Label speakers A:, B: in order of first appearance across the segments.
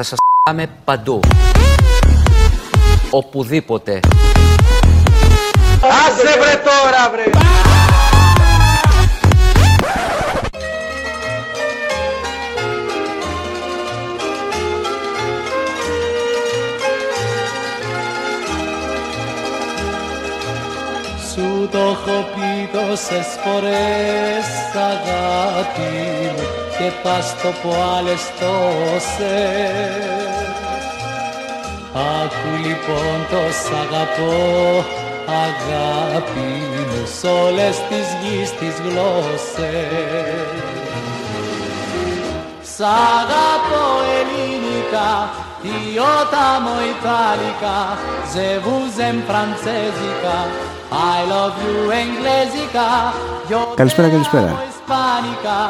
A: Θα σας πάμε παντού. Οπουδήποτε.
B: Άσε βρε τώρα βρε!
C: Σου το έχω πει τόσες φορές αγάπη μου και πας το πω άλλες τόσες Άκου λοιπόν το σ' αγαπώ αγάπη μου σ' όλες τις γης τις γλώσσες Σ' αγαπώ ελληνικά, ιότα μου ιταλικά, ζεβούζεμ φραντσέζικα, I love you εγγλέζικα,
D: Καλησπέρα, καλησπέρα.
C: Ισπανικά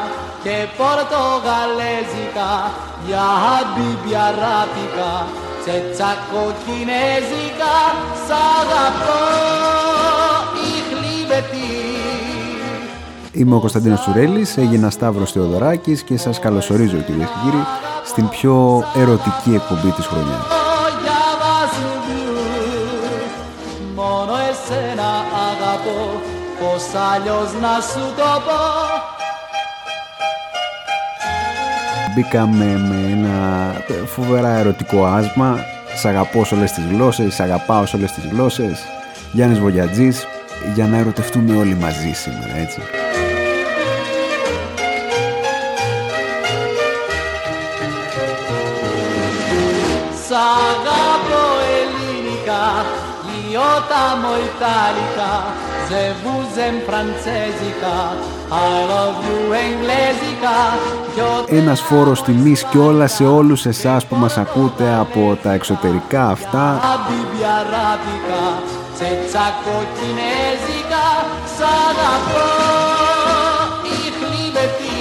C: και πορτογαλέζικα, για χαμπίμπι αράπικα, τσετσακο κινέζικα, σ' αγαπώ η χλίβετη.
D: Είμαι ο Κωνσταντίνος Τσουρέλης, έγινα Σταύρος Θεοδωράκης και σας καλωσορίζω κυρίες και κύριοι στην πιο ερωτική εκπομπή της χρονιάς.
C: Πως αλλιώς να σου το πω
D: Μπήκαμε με ένα φοβερά ερωτικό άσμα. Σ' αγαπώ σε όλες τις γλώσσες, σ' αγαπάω σε όλες τις γλώσσες. Γιάννης Βογιατζής, για να ερωτευτούμε όλοι μαζί σήμερα, έτσι.
C: Σ' αγαπώ ελληνικά Ιότα μου ιταλικά Ζεβούζεμ φραντσέζικα I love you εγγλέζικα Γιότα
D: Ένας φόρος τιμής και σε όλους εσάς που μας ακούτε από τα εξωτερικά αυτά.
C: Χαμπίμπι αράπικα Τσετσακο κινέζικα Σ' αγαπώ η χλίβετη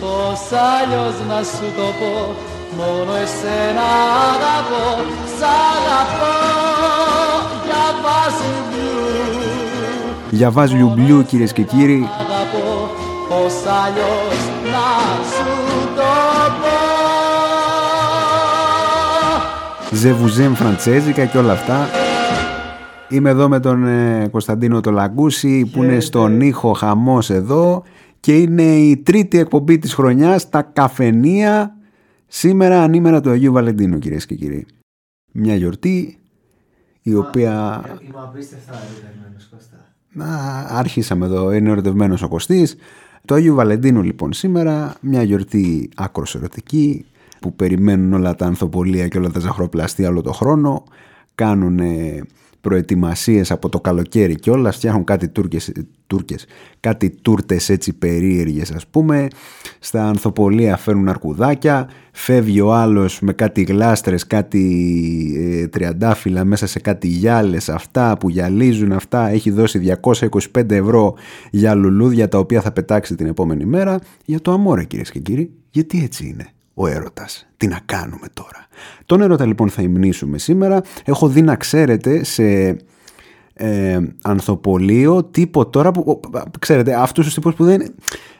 C: Πώς αλλιώς να σου το πω Μόνο εσένα αγαπώ Σ' αγαπώ Για Βασιλιού
D: Για βάζ λιουμπλιού κυρίες και κύριοι.
C: Αγαπώ Πώς αλλιώς να σου το πω
D: Ζεβουζέμ Φραντσέζικα και όλα αυτά. Είμαι εδώ με τον ε, Κωνσταντίνο Τολαγκούση που είναι στον ήχο χαμός εδώ και είναι η τρίτη εκπομπή της χρονιάς τα καφενεία σήμερα ανήμερα του Αγίου Βαλεντίνου κυρίες και κύριοι. Μια γιορτή η οποία
B: Είμαι απίστευτα ερωτευμένος Κώστα.
D: Να, άρχισαμε εδώ, είναι ερωτευμένος ο Κωστής. Το Άγιο Βαλεντίνου λοιπόν σήμερα, μια γιορτή άκρος ερωτική που περιμένουν όλα τα ανθοπολία και όλα τα ζαχροπλαστεία όλο το χρόνο. Κάνουν προετοιμασίες από το καλοκαίρι και όλα, φτιάχνουν κάτι Τούρκες, Τούρκες, κάτι τούρτες έτσι περίεργες ας πούμε. Στα ανθοπολία φέρνουν αρκουδάκια, φεύγει ο άλλος με κάτι γλάστρες, κάτι ε, τριαντάφυλλα μέσα σε κάτι γυάλες αυτά που γυαλίζουν αυτά. Έχει δώσει 225 ευρώ για λουλούδια τα οποία θα πετάξει την επόμενη μέρα. Για το αμόρε κυρίες και κύριοι, γιατί έτσι είναι; Ο έρωτας. Τι να κάνουμε τώρα; Τον έρωτα λοιπόν θα υμνήσουμε σήμερα. Έχω δει να ξέρετε σε ε, ανθοπολείο τύπο τώρα που ο, ξέρετε αυτούς τους τύπους που δεν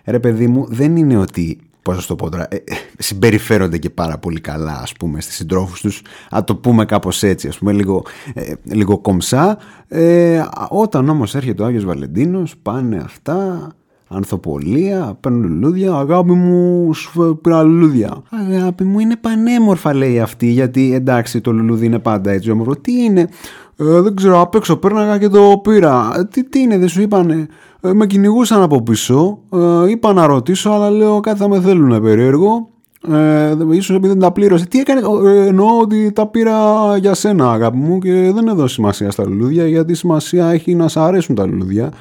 D: ρε παιδί μου δεν είναι ότι πώς να σου το πω τώρα, ε, ε, συμπεριφέρονται και πάρα πολύ καλά ας πούμε στις συντρόφους τους να το πούμε κάπως έτσι ας πούμε λίγο, ε, λίγο κομψά ε, όταν όμως έρχεται ο Άγιος Βαλεντίνος πάνε αυτά ανθοπολία, παίρνουν λουλούδια. Αγάπη μου, σου πήρα λουλούδια. Αγάπη μου, είναι πανέμορφα, λέει αυτή, γιατί εντάξει, το λουλούδι είναι πάντα έτσι όμορφο. Τι είναι, ε, δεν ξέρω, απ' έξω πέρναγα και το πήρα. Ε, τι, τι είναι, δεν σου είπανε; Ε, με κυνηγούσαν από πίσω. Ε, είπα να ρωτήσω, αλλά λέω κάτι θα με θέλουν περίεργο. Ε, ίσως επειδή δεν τα πλήρωσε. Τι έκανε, ε, εννοώ ότι τα πήρα για σένα αγάπη μου και δεν έδωσε σημασία στα λουλούδια γιατί σημασία έχει να σ' αρέσουν τα λουλούδια.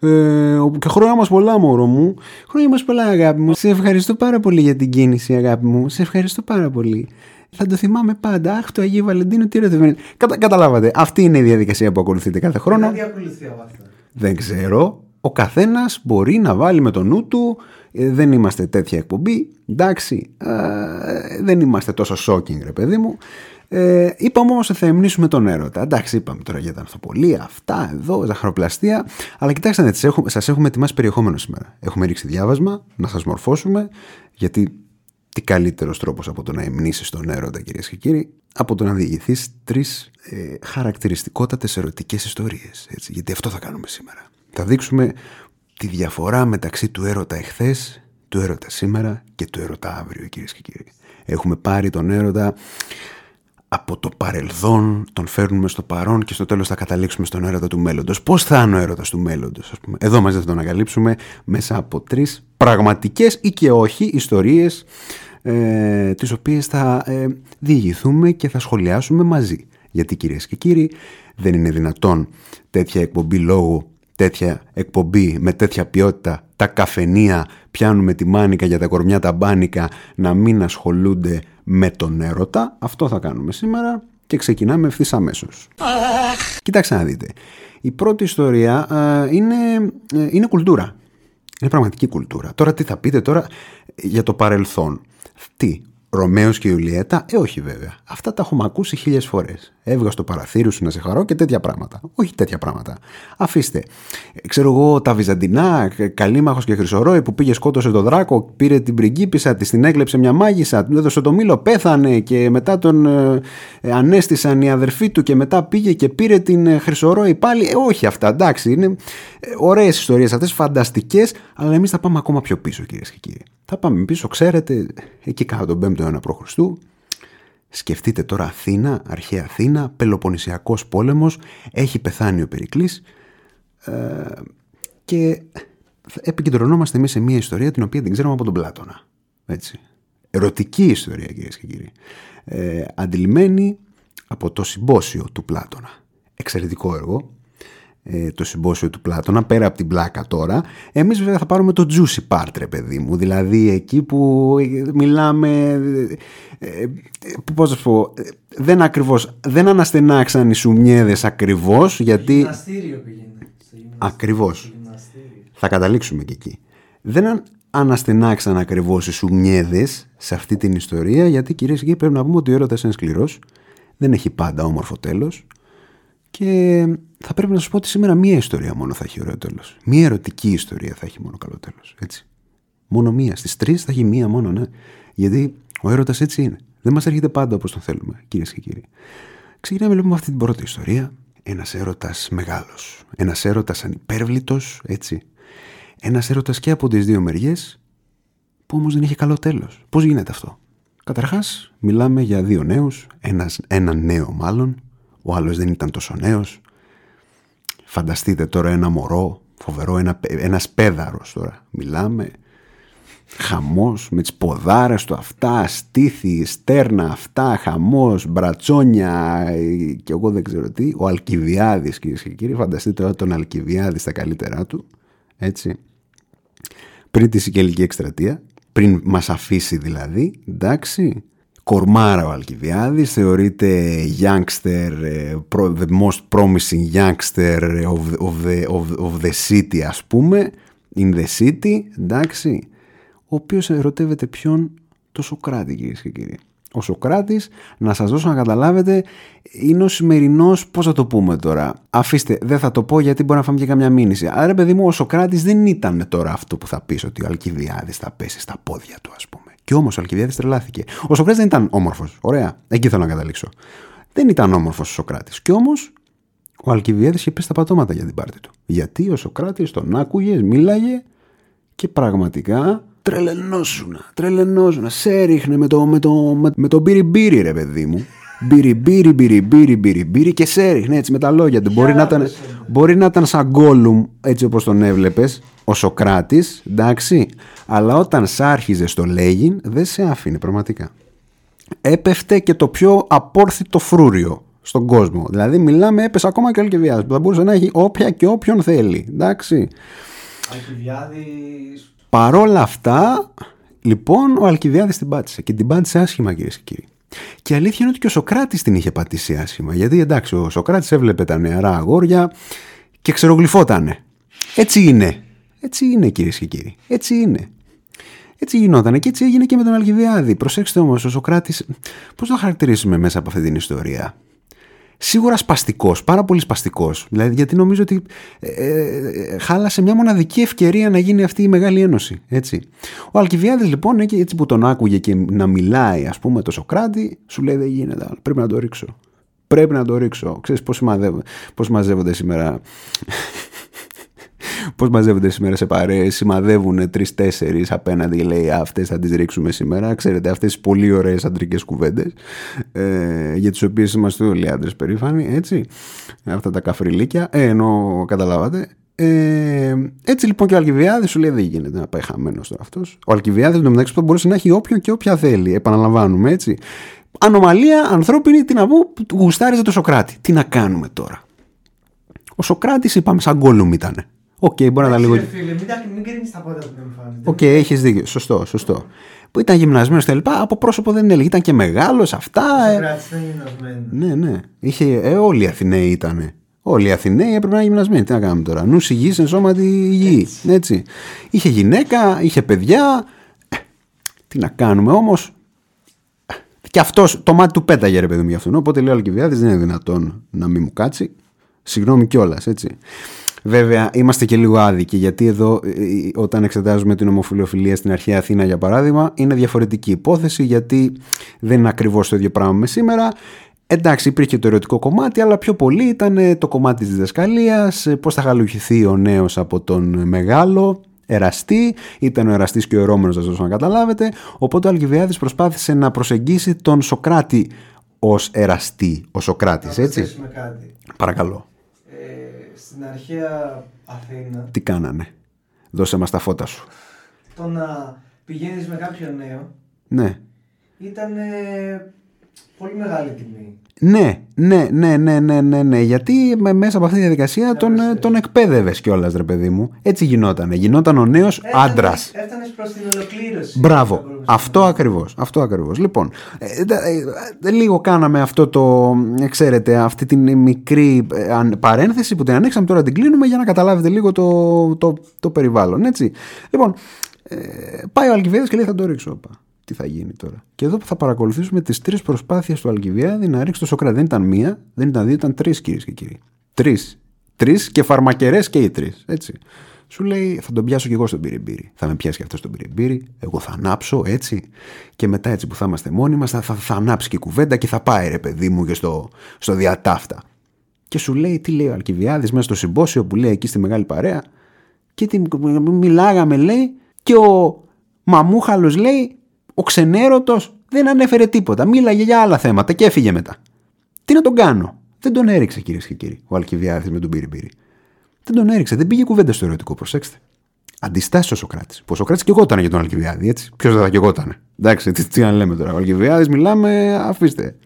D: Ε, και χρόνια μας πολλά μωρό μου Χρόνια μας πολλά αγάπη μου Σε ευχαριστώ πάρα πολύ για την κίνηση αγάπη μου Σε ευχαριστώ πάρα πολύ θα το θυμάμαι πάντα. Αχ, το Αγίου Βαλεντίνου, τι ερωτευμένο. Κατα, καταλάβατε. Αυτή είναι η διαδικασία που ακολουθείτε κάθε χρόνο.
B: Τι ακολουθεί από αυτό.
D: Δεν ξέρω. Ο καθένας μπορεί να βάλει με το νου του. Ε, δεν είμαστε τέτοια εκπομπή. Εντάξει. Ε, δεν είμαστε τόσο shocking, ρε παιδί μου. Ε, είπαμε όμως ότι θα εμνήσουμε τον έρωτα. Εντάξει, είπαμε τώρα για τα ανθοπολία, αυτά εδώ, ζαχαροπλαστεία. Αλλά κοιτάξτε, ναι, σας έχουμε ετοιμάσει περιεχόμενο σήμερα. Έχουμε ρίξει διάβασμα, να σας μορφώσουμε, γιατί τι καλύτερος τρόπος από το να εμνήσει τον έρωτα, κυρίες και κύριοι, από το να διηγηθείς τρεις ε, χαρακτηριστικότατες ερωτικές ιστορίες. Γιατί αυτό θα κάνουμε σήμερα. Θα δείξουμε τη διαφορά μεταξύ του έρωτα εχθές, του έρωτα σήμερα και του έρωτα αύριο, κυρίες και κύριοι. Έχουμε πάρει τον έρωτα από το παρελθόν, τον φέρνουμε στο παρόν και στο τέλος θα καταλήξουμε στον έρωτα του μέλλοντος. Πώς θα είναι ο έρωτας του μέλλοντος, ας πούμε. Εδώ μαζί θα τον ανακαλύψουμε μέσα από τρεις πραγματικές ή και όχι ιστορίες ε, τις οποίες θα ε, διηγηθούμε και θα σχολιάσουμε μαζί. Γιατί κυρίες και κύριοι δεν είναι δυνατόν τέτοια εκπομπή λόγου, τέτοια εκπομπή με τέτοια ποιότητα, τα καφενεία πιάνουμε τη μάνικα για τα κορμιά τα μπάνικα να μην ασχολούνται με τον έρωτα. Αυτό θα κάνουμε σήμερα και ξεκινάμε ευθύς αμέσως. Κοιτάξτε να δείτε. Η πρώτη ιστορία ε, είναι, ε, είναι κουλτούρα. Είναι πραγματική κουλτούρα. Τώρα τι θα πείτε τώρα για το παρελθόν. Τι, Ρωμαίος και Ιουλιέτα, ε, όχι βέβαια. Αυτά τα έχουμε ακούσει χίλιες φορές. Έβγα στο παραθύριο σου να σε χαρώ και τέτοια πράγματα. Όχι τέτοια πράγματα. Αφήστε. Ξέρω εγώ τα Βυζαντινά, Καλήμαχο και Χρυσορόη που πήγε σκότωσε τον Δράκο, πήρε την πριγκίπισσα, της την έκλεψε μια μάγισσα, του έδωσε το μήλο, πέθανε και μετά τον ε, ε, ανέστησαν οι αδερφοί του και μετά πήγε και πήρε την ε, Χρυσορόη πάλι. Ε, όχι αυτά, εντάξει. Είναι ε, ωραίες ιστορίες αυτές, φανταστικές, αλλά εμείς θα πάμε ακόμα πιο πίσω κυρίες και κύριοι. Θα πάμε πίσω, ξέρετε, εκεί κάτω τον 5ο αιώνα π.Χ. Σκεφτείτε τώρα Αθήνα, αρχαία Αθήνα, Πελοποννησιακός πόλεμος, έχει πεθάνει ο Περικλής ε, και επικεντρωνόμαστε εμείς σε μια ιστορία την οποία την ξέρουμε από τον Πλάτωνα. Έτσι. Ερωτική ιστορία κυρίες και κύριοι. Ε, αντιλημμένη από το συμπόσιο του Πλάτωνα. Εξαιρετικό έργο, ε, το συμπόσιο του Πλάτωνα, πέρα από την πλάκα τώρα. Εμείς βέβαια θα πάρουμε το juicy part, ρε παιδί μου. Δηλαδή εκεί που μιλάμε... Ε, ε, πώς θα πω... Δεν ακριβώς... Δεν αναστενάξαν οι σουμιέδες ακριβώς, γιατί...
B: Γυμναστήριο πήγαινε.
D: Ακριβώς. Θα καταλήξουμε και εκεί. Δεν αναστενάξαν ακριβώς οι σουμιέδες σε αυτή την ιστορία, γιατί κυρίες και κύριοι πρέπει να πούμε ότι ο έρωτας είναι σκληρός. Δεν έχει πάντα όμορφο τέλος. Και θα πρέπει να σα πω ότι σήμερα μία ιστορία μόνο θα έχει ωραίο τέλος. Μία ερωτική ιστορία θα έχει μόνο καλό τέλος. Έτσι. Μόνο μία. Στις τρεις θα έχει μία μόνο, ναι. Γιατί ο έρωτας έτσι είναι. Δεν μας έρχεται πάντα όπως τον θέλουμε, κυρίες και κύριοι. Ξεκινάμε λοιπόν με αυτή την πρώτη ιστορία. Ένας έρωτας μεγάλος. Ένας έρωτας ανυπέρβλητος, έτσι. Ένας έρωτας και από τις δύο μεριές, που όμως δεν είχε καλό τέλος. Πώς γίνεται αυτό; Καταρχάς, μιλάμε για δύο νέους, ένα νέο μάλλον, ο άλλος δεν ήταν τόσο νέος, Φανταστείτε τώρα ένα μωρό, φοβερό, ένα, ένας πέδαρος τώρα. Μιλάμε, χαμός με τις ποδάρες του αυτά, στήθη, στέρνα αυτά, χαμός, μπρατσόνια και εγώ δεν ξέρω τι. Ο Αλκιβιάδης κυρίες και κύριοι, φανταστείτε τώρα τον Αλκιβιάδη στα καλύτερά του, έτσι. Πριν τη Σικελική εκστρατεία, πριν μας αφήσει δηλαδή, εντάξει, κορμάρα ο Αλκιβιάδης, θεωρείται youngster, ε, the most promising youngster of, of, the, of, of the city ας πούμε, in the city, εντάξει, ο οποίος ερωτεύεται ποιον, το Σοκράτης κυρίες και κύριοι. Ο Σοκράτης, να σας δώσω να καταλάβετε, είναι ο σημερινός, πώς θα το πούμε τώρα. Αφήστε, δεν θα το πω γιατί μπορεί να φάμε και καμιά μήνυση. Άρα, παιδί μου, ο Σοκράτης δεν ήταν τώρα αυτό που θα πεις ότι ο Αλκιβιάδης θα πέσει στα πόδια του, ας πούμε. Και όμως ο Αλκιβιάδη τρελάθηκε. Ο Σοκράτης δεν ήταν όμορφος. Ωραία. Εκεί θέλω να καταλήξω. Δεν ήταν όμορφος ο Σοκράτης. Και όμως ο Αλκιβιάδη είχε πέσει τα πατώματα για την πάρτη του. Γιατί ο Σοκράτης τον άκουγε, μίλαγε και πραγματικά τρελενόσουνα. Τρελενόσουνα. Σε έριχνε με το, με το, με, με το μπύρι ρε παιδί μου. Μπύρι, μπύρι, μπύρι, μπύρι, μπύρι, μπύρι και σε έριχνε έτσι με τα λόγια του. Μπορεί να, ήταν, μπορεί να ήταν σαν γκόλουμ έτσι όπως τον έβλεπες ο Σοκράτης, εντάξει, αλλά όταν σ' άρχιζε στο λέγειν δεν σε άφηνε πραγματικά. Έπεφτε και το πιο απόρθητο φρούριο στον κόσμο. Δηλαδή μιλάμε έπεσε ακόμα και ο Αλκιβιάδης που θα μπορούσε να έχει όποια και όποιον θέλει, εντάξει.
B: Αλκιβιάδης...
D: Παρόλα αυτά, λοιπόν, ο Αλκιβιάδης την πάτησε και την πάτησε άσχημα κυρίες και κύριοι. Και αλήθεια είναι ότι και ο Σοκράτης την είχε πατήσει άσχημα. Γιατί εντάξει, ο Σοκράτης έβλεπε τα νεαρά αγόρια και ξερογλυφότανε. Έτσι είναι. Έτσι είναι κυρίες και κύριοι. Έτσι είναι. Έτσι γινόταν και έτσι έγινε και με τον Αλκιβιάδη. Προσέξτε όμως, ο Σοκράτης, πώς το χαρακτηρίσουμε μέσα από αυτή την ιστορία; Σίγουρα σπαστικός, πάρα πολύ σπαστικός. Δηλαδή, γιατί νομίζω ότι ε, ε, χάλασε μια μοναδική ευκαιρία να γίνει αυτή η μεγάλη ένωση. Έτσι. Ο Αλκιβιάδης, λοιπόν, έτσι που τον άκουγε και να μιλάει, ας πούμε, το Σοκράτη, σου λέει δεν γίνεται. Πρέπει να το ρίξω. Πρέπει να το ρίξω. Ξέρεις πώς, πώς μαζεύονται σήμερα Πώς μαζεύονται σήμερα σε παρέες, σημαδεύουν τρει-τέσσερι απέναντι, λέει αυτές θα τις ρίξουμε σήμερα. Ξέρετε, αυτές τι πολύ ωραίες αντρικές κουβέντες, ε, για τις οποίες είμαστε όλοι άντρες περήφανοι, έτσι. Αυτά τα καφριλίκια, ε, ενώ καταλάβατε. Ε, έτσι λοιπόν και ο Αλκιβιάδης σου λέει δεν γίνεται να πάει χαμένος τώρα αυτός. Ο Αλκιβιάδης μεταξύ που μπορούσε να έχει όποιον και όποια θέλει. Επαναλαμβάνουμε έτσι. Ανομαλία ανθρώπινη, τι να πω, γουστάριζε το Σοκράτη. Τι να κάνουμε τώρα. Ο Σοκράτης είπαμε σαν Gollum ήτανε. OK, okay, μπορεί να ήταν λίγο.
B: Φίλε, μην, μην κρίνεις τα πόδια που δεν εμφάνιζε.
D: OK, okay, έχεις δίκιο. Σωστό, σωστό. Που ήταν γυμνασμένος τα λοιπά, από πρόσωπο δεν έλεγε. Ήταν και μεγάλος, αυτά.
B: Ο ε... ήταν γυμνασμένος.
D: Ναι, ναι. Είχε, ε, όλοι οι Αθηναίοι ήταν. Όλοι οι Αθηναίοι έπρεπε να είναι γυμνασμένοι. Τι να κάνουμε τώρα; Νους υγιής, εν σώματι υγιή. Έτσι. Έτσι. Είχε γυναίκα, είχε παιδιά. Ε, τι να κάνουμε όμως; Και αυτός το μάτι του πέταγε ρε παιδί μου γι' αυτόν. Οπότε λέει ο Αλκιβιάδη δεν είναι δυνατόν να μην μου κάτσει. Συγγνώμη κιόλας, έτσι. Βέβαια, είμαστε και λίγο άδικοι, γιατί εδώ, ε, ε, όταν εξετάζουμε την ομοφιλοφιλία στην αρχαία Αθήνα, για παράδειγμα, είναι διαφορετική υπόθεση, γιατί δεν είναι ακριβώς το ίδιο πράγμα με σήμερα. Εντάξει, υπήρχε το ερωτικό κομμάτι, αλλά πιο πολύ ήταν το κομμάτι της διδασκαλίας, ε, πώς θα γαλουχηθεί ο νέος από τον μεγάλο, εραστή, ήταν ο εραστής και ο ερόμενο, να σας να καταλάβετε. Οπότε ο Αλκιβιάδη προσπάθησε να προσεγγίσει τον Σοκράτη ως εραστή, ο Σοκράτης, έτσι.
B: Κάτι.
D: Παρακαλώ
B: στην αρχαία Αθήνα.
D: Τι κάνανε; Δώσε μας τα φώτα σου.
B: Το να πηγαίνεις με κάποιον νέο.
D: Ναι.
B: Ήταν πολύ μεγάλη τιμή.
D: Ναι, ναι, ναι, ναι, ναι, ναι, ναι. Γιατί μέσα από αυτή τη διαδικασία τον, τον εκπαίδευες κιόλας, ρε παιδί μου. Έτσι γινόταν. Γινόταν ο νέος άντρας.
B: Έφτανες προς την ολοκλήρωση.
D: Μπράβο. Αυτό ακριβώς. Αυτό ακριβώς. Λοιπόν, ε, ε, ε, λίγο κάναμε αυτό το. ξέρετε, αυτή την μικρή παρένθεση που την ανοίξαμε. Τώρα την κλείνουμε για να καταλάβετε λίγο το, το, το περιβάλλον. Έτσι. Λοιπόν, πάει ο Αλκιβίδη και λέει θα το ρίξω τι θα γίνει τώρα. Και εδώ θα παρακολουθήσουμε τις τρεις προσπάθειες του Αλκιβιάδη να ρίξει το Σοκράτη. Δεν ήταν μία, δεν ήταν δύο, ήταν τρεις κυρίες και κύριοι. Τρεις. Τρεις και φαρμακερές και οι τρεις. Έτσι. Σου λέει, θα τον πιάσω κι εγώ στον πυριμπύρι. Θα με πιάσει και αυτός στον πυριμπύρι. Εγώ θα ανάψω έτσι. Και μετά έτσι που θα είμαστε μόνοι μας, θα, θα, θα, ανάψει και η κουβέντα και θα πάει ρε παιδί μου και στο, στο διατάφτα. Και σου λέει, τι λέει ο Αλκιβιάδης μέσα στο συμπόσιο που λέει εκεί στη μεγάλη παρέα. Και τι, μιλάγαμε, λέει, και ο Μαμούχαλος λέει, ο ξενέρωτος δεν ανέφερε τίποτα. Μίλαγε για άλλα θέματα και έφυγε μετά. Τι να τον κάνω; Δεν τον έριξε κυρίες και κύριοι ο Αλκιβιάδης με τον Πύριμπύρι. Δεν τον έριξε. Δεν πήγε κουβέντα στο ερωτικό. Προσέξτε. Αντιστάσει ο Σοκράτης. Που ο Σοκράτης και εγώ ήταν για τον Αλκιβιάδη, έτσι. Ποιος δεν θα και εγώ ήταν. Εντάξει, τι, τι αν λέμε τώρα. Ο Αλκιβιάδης μιλάμε, αφήστε.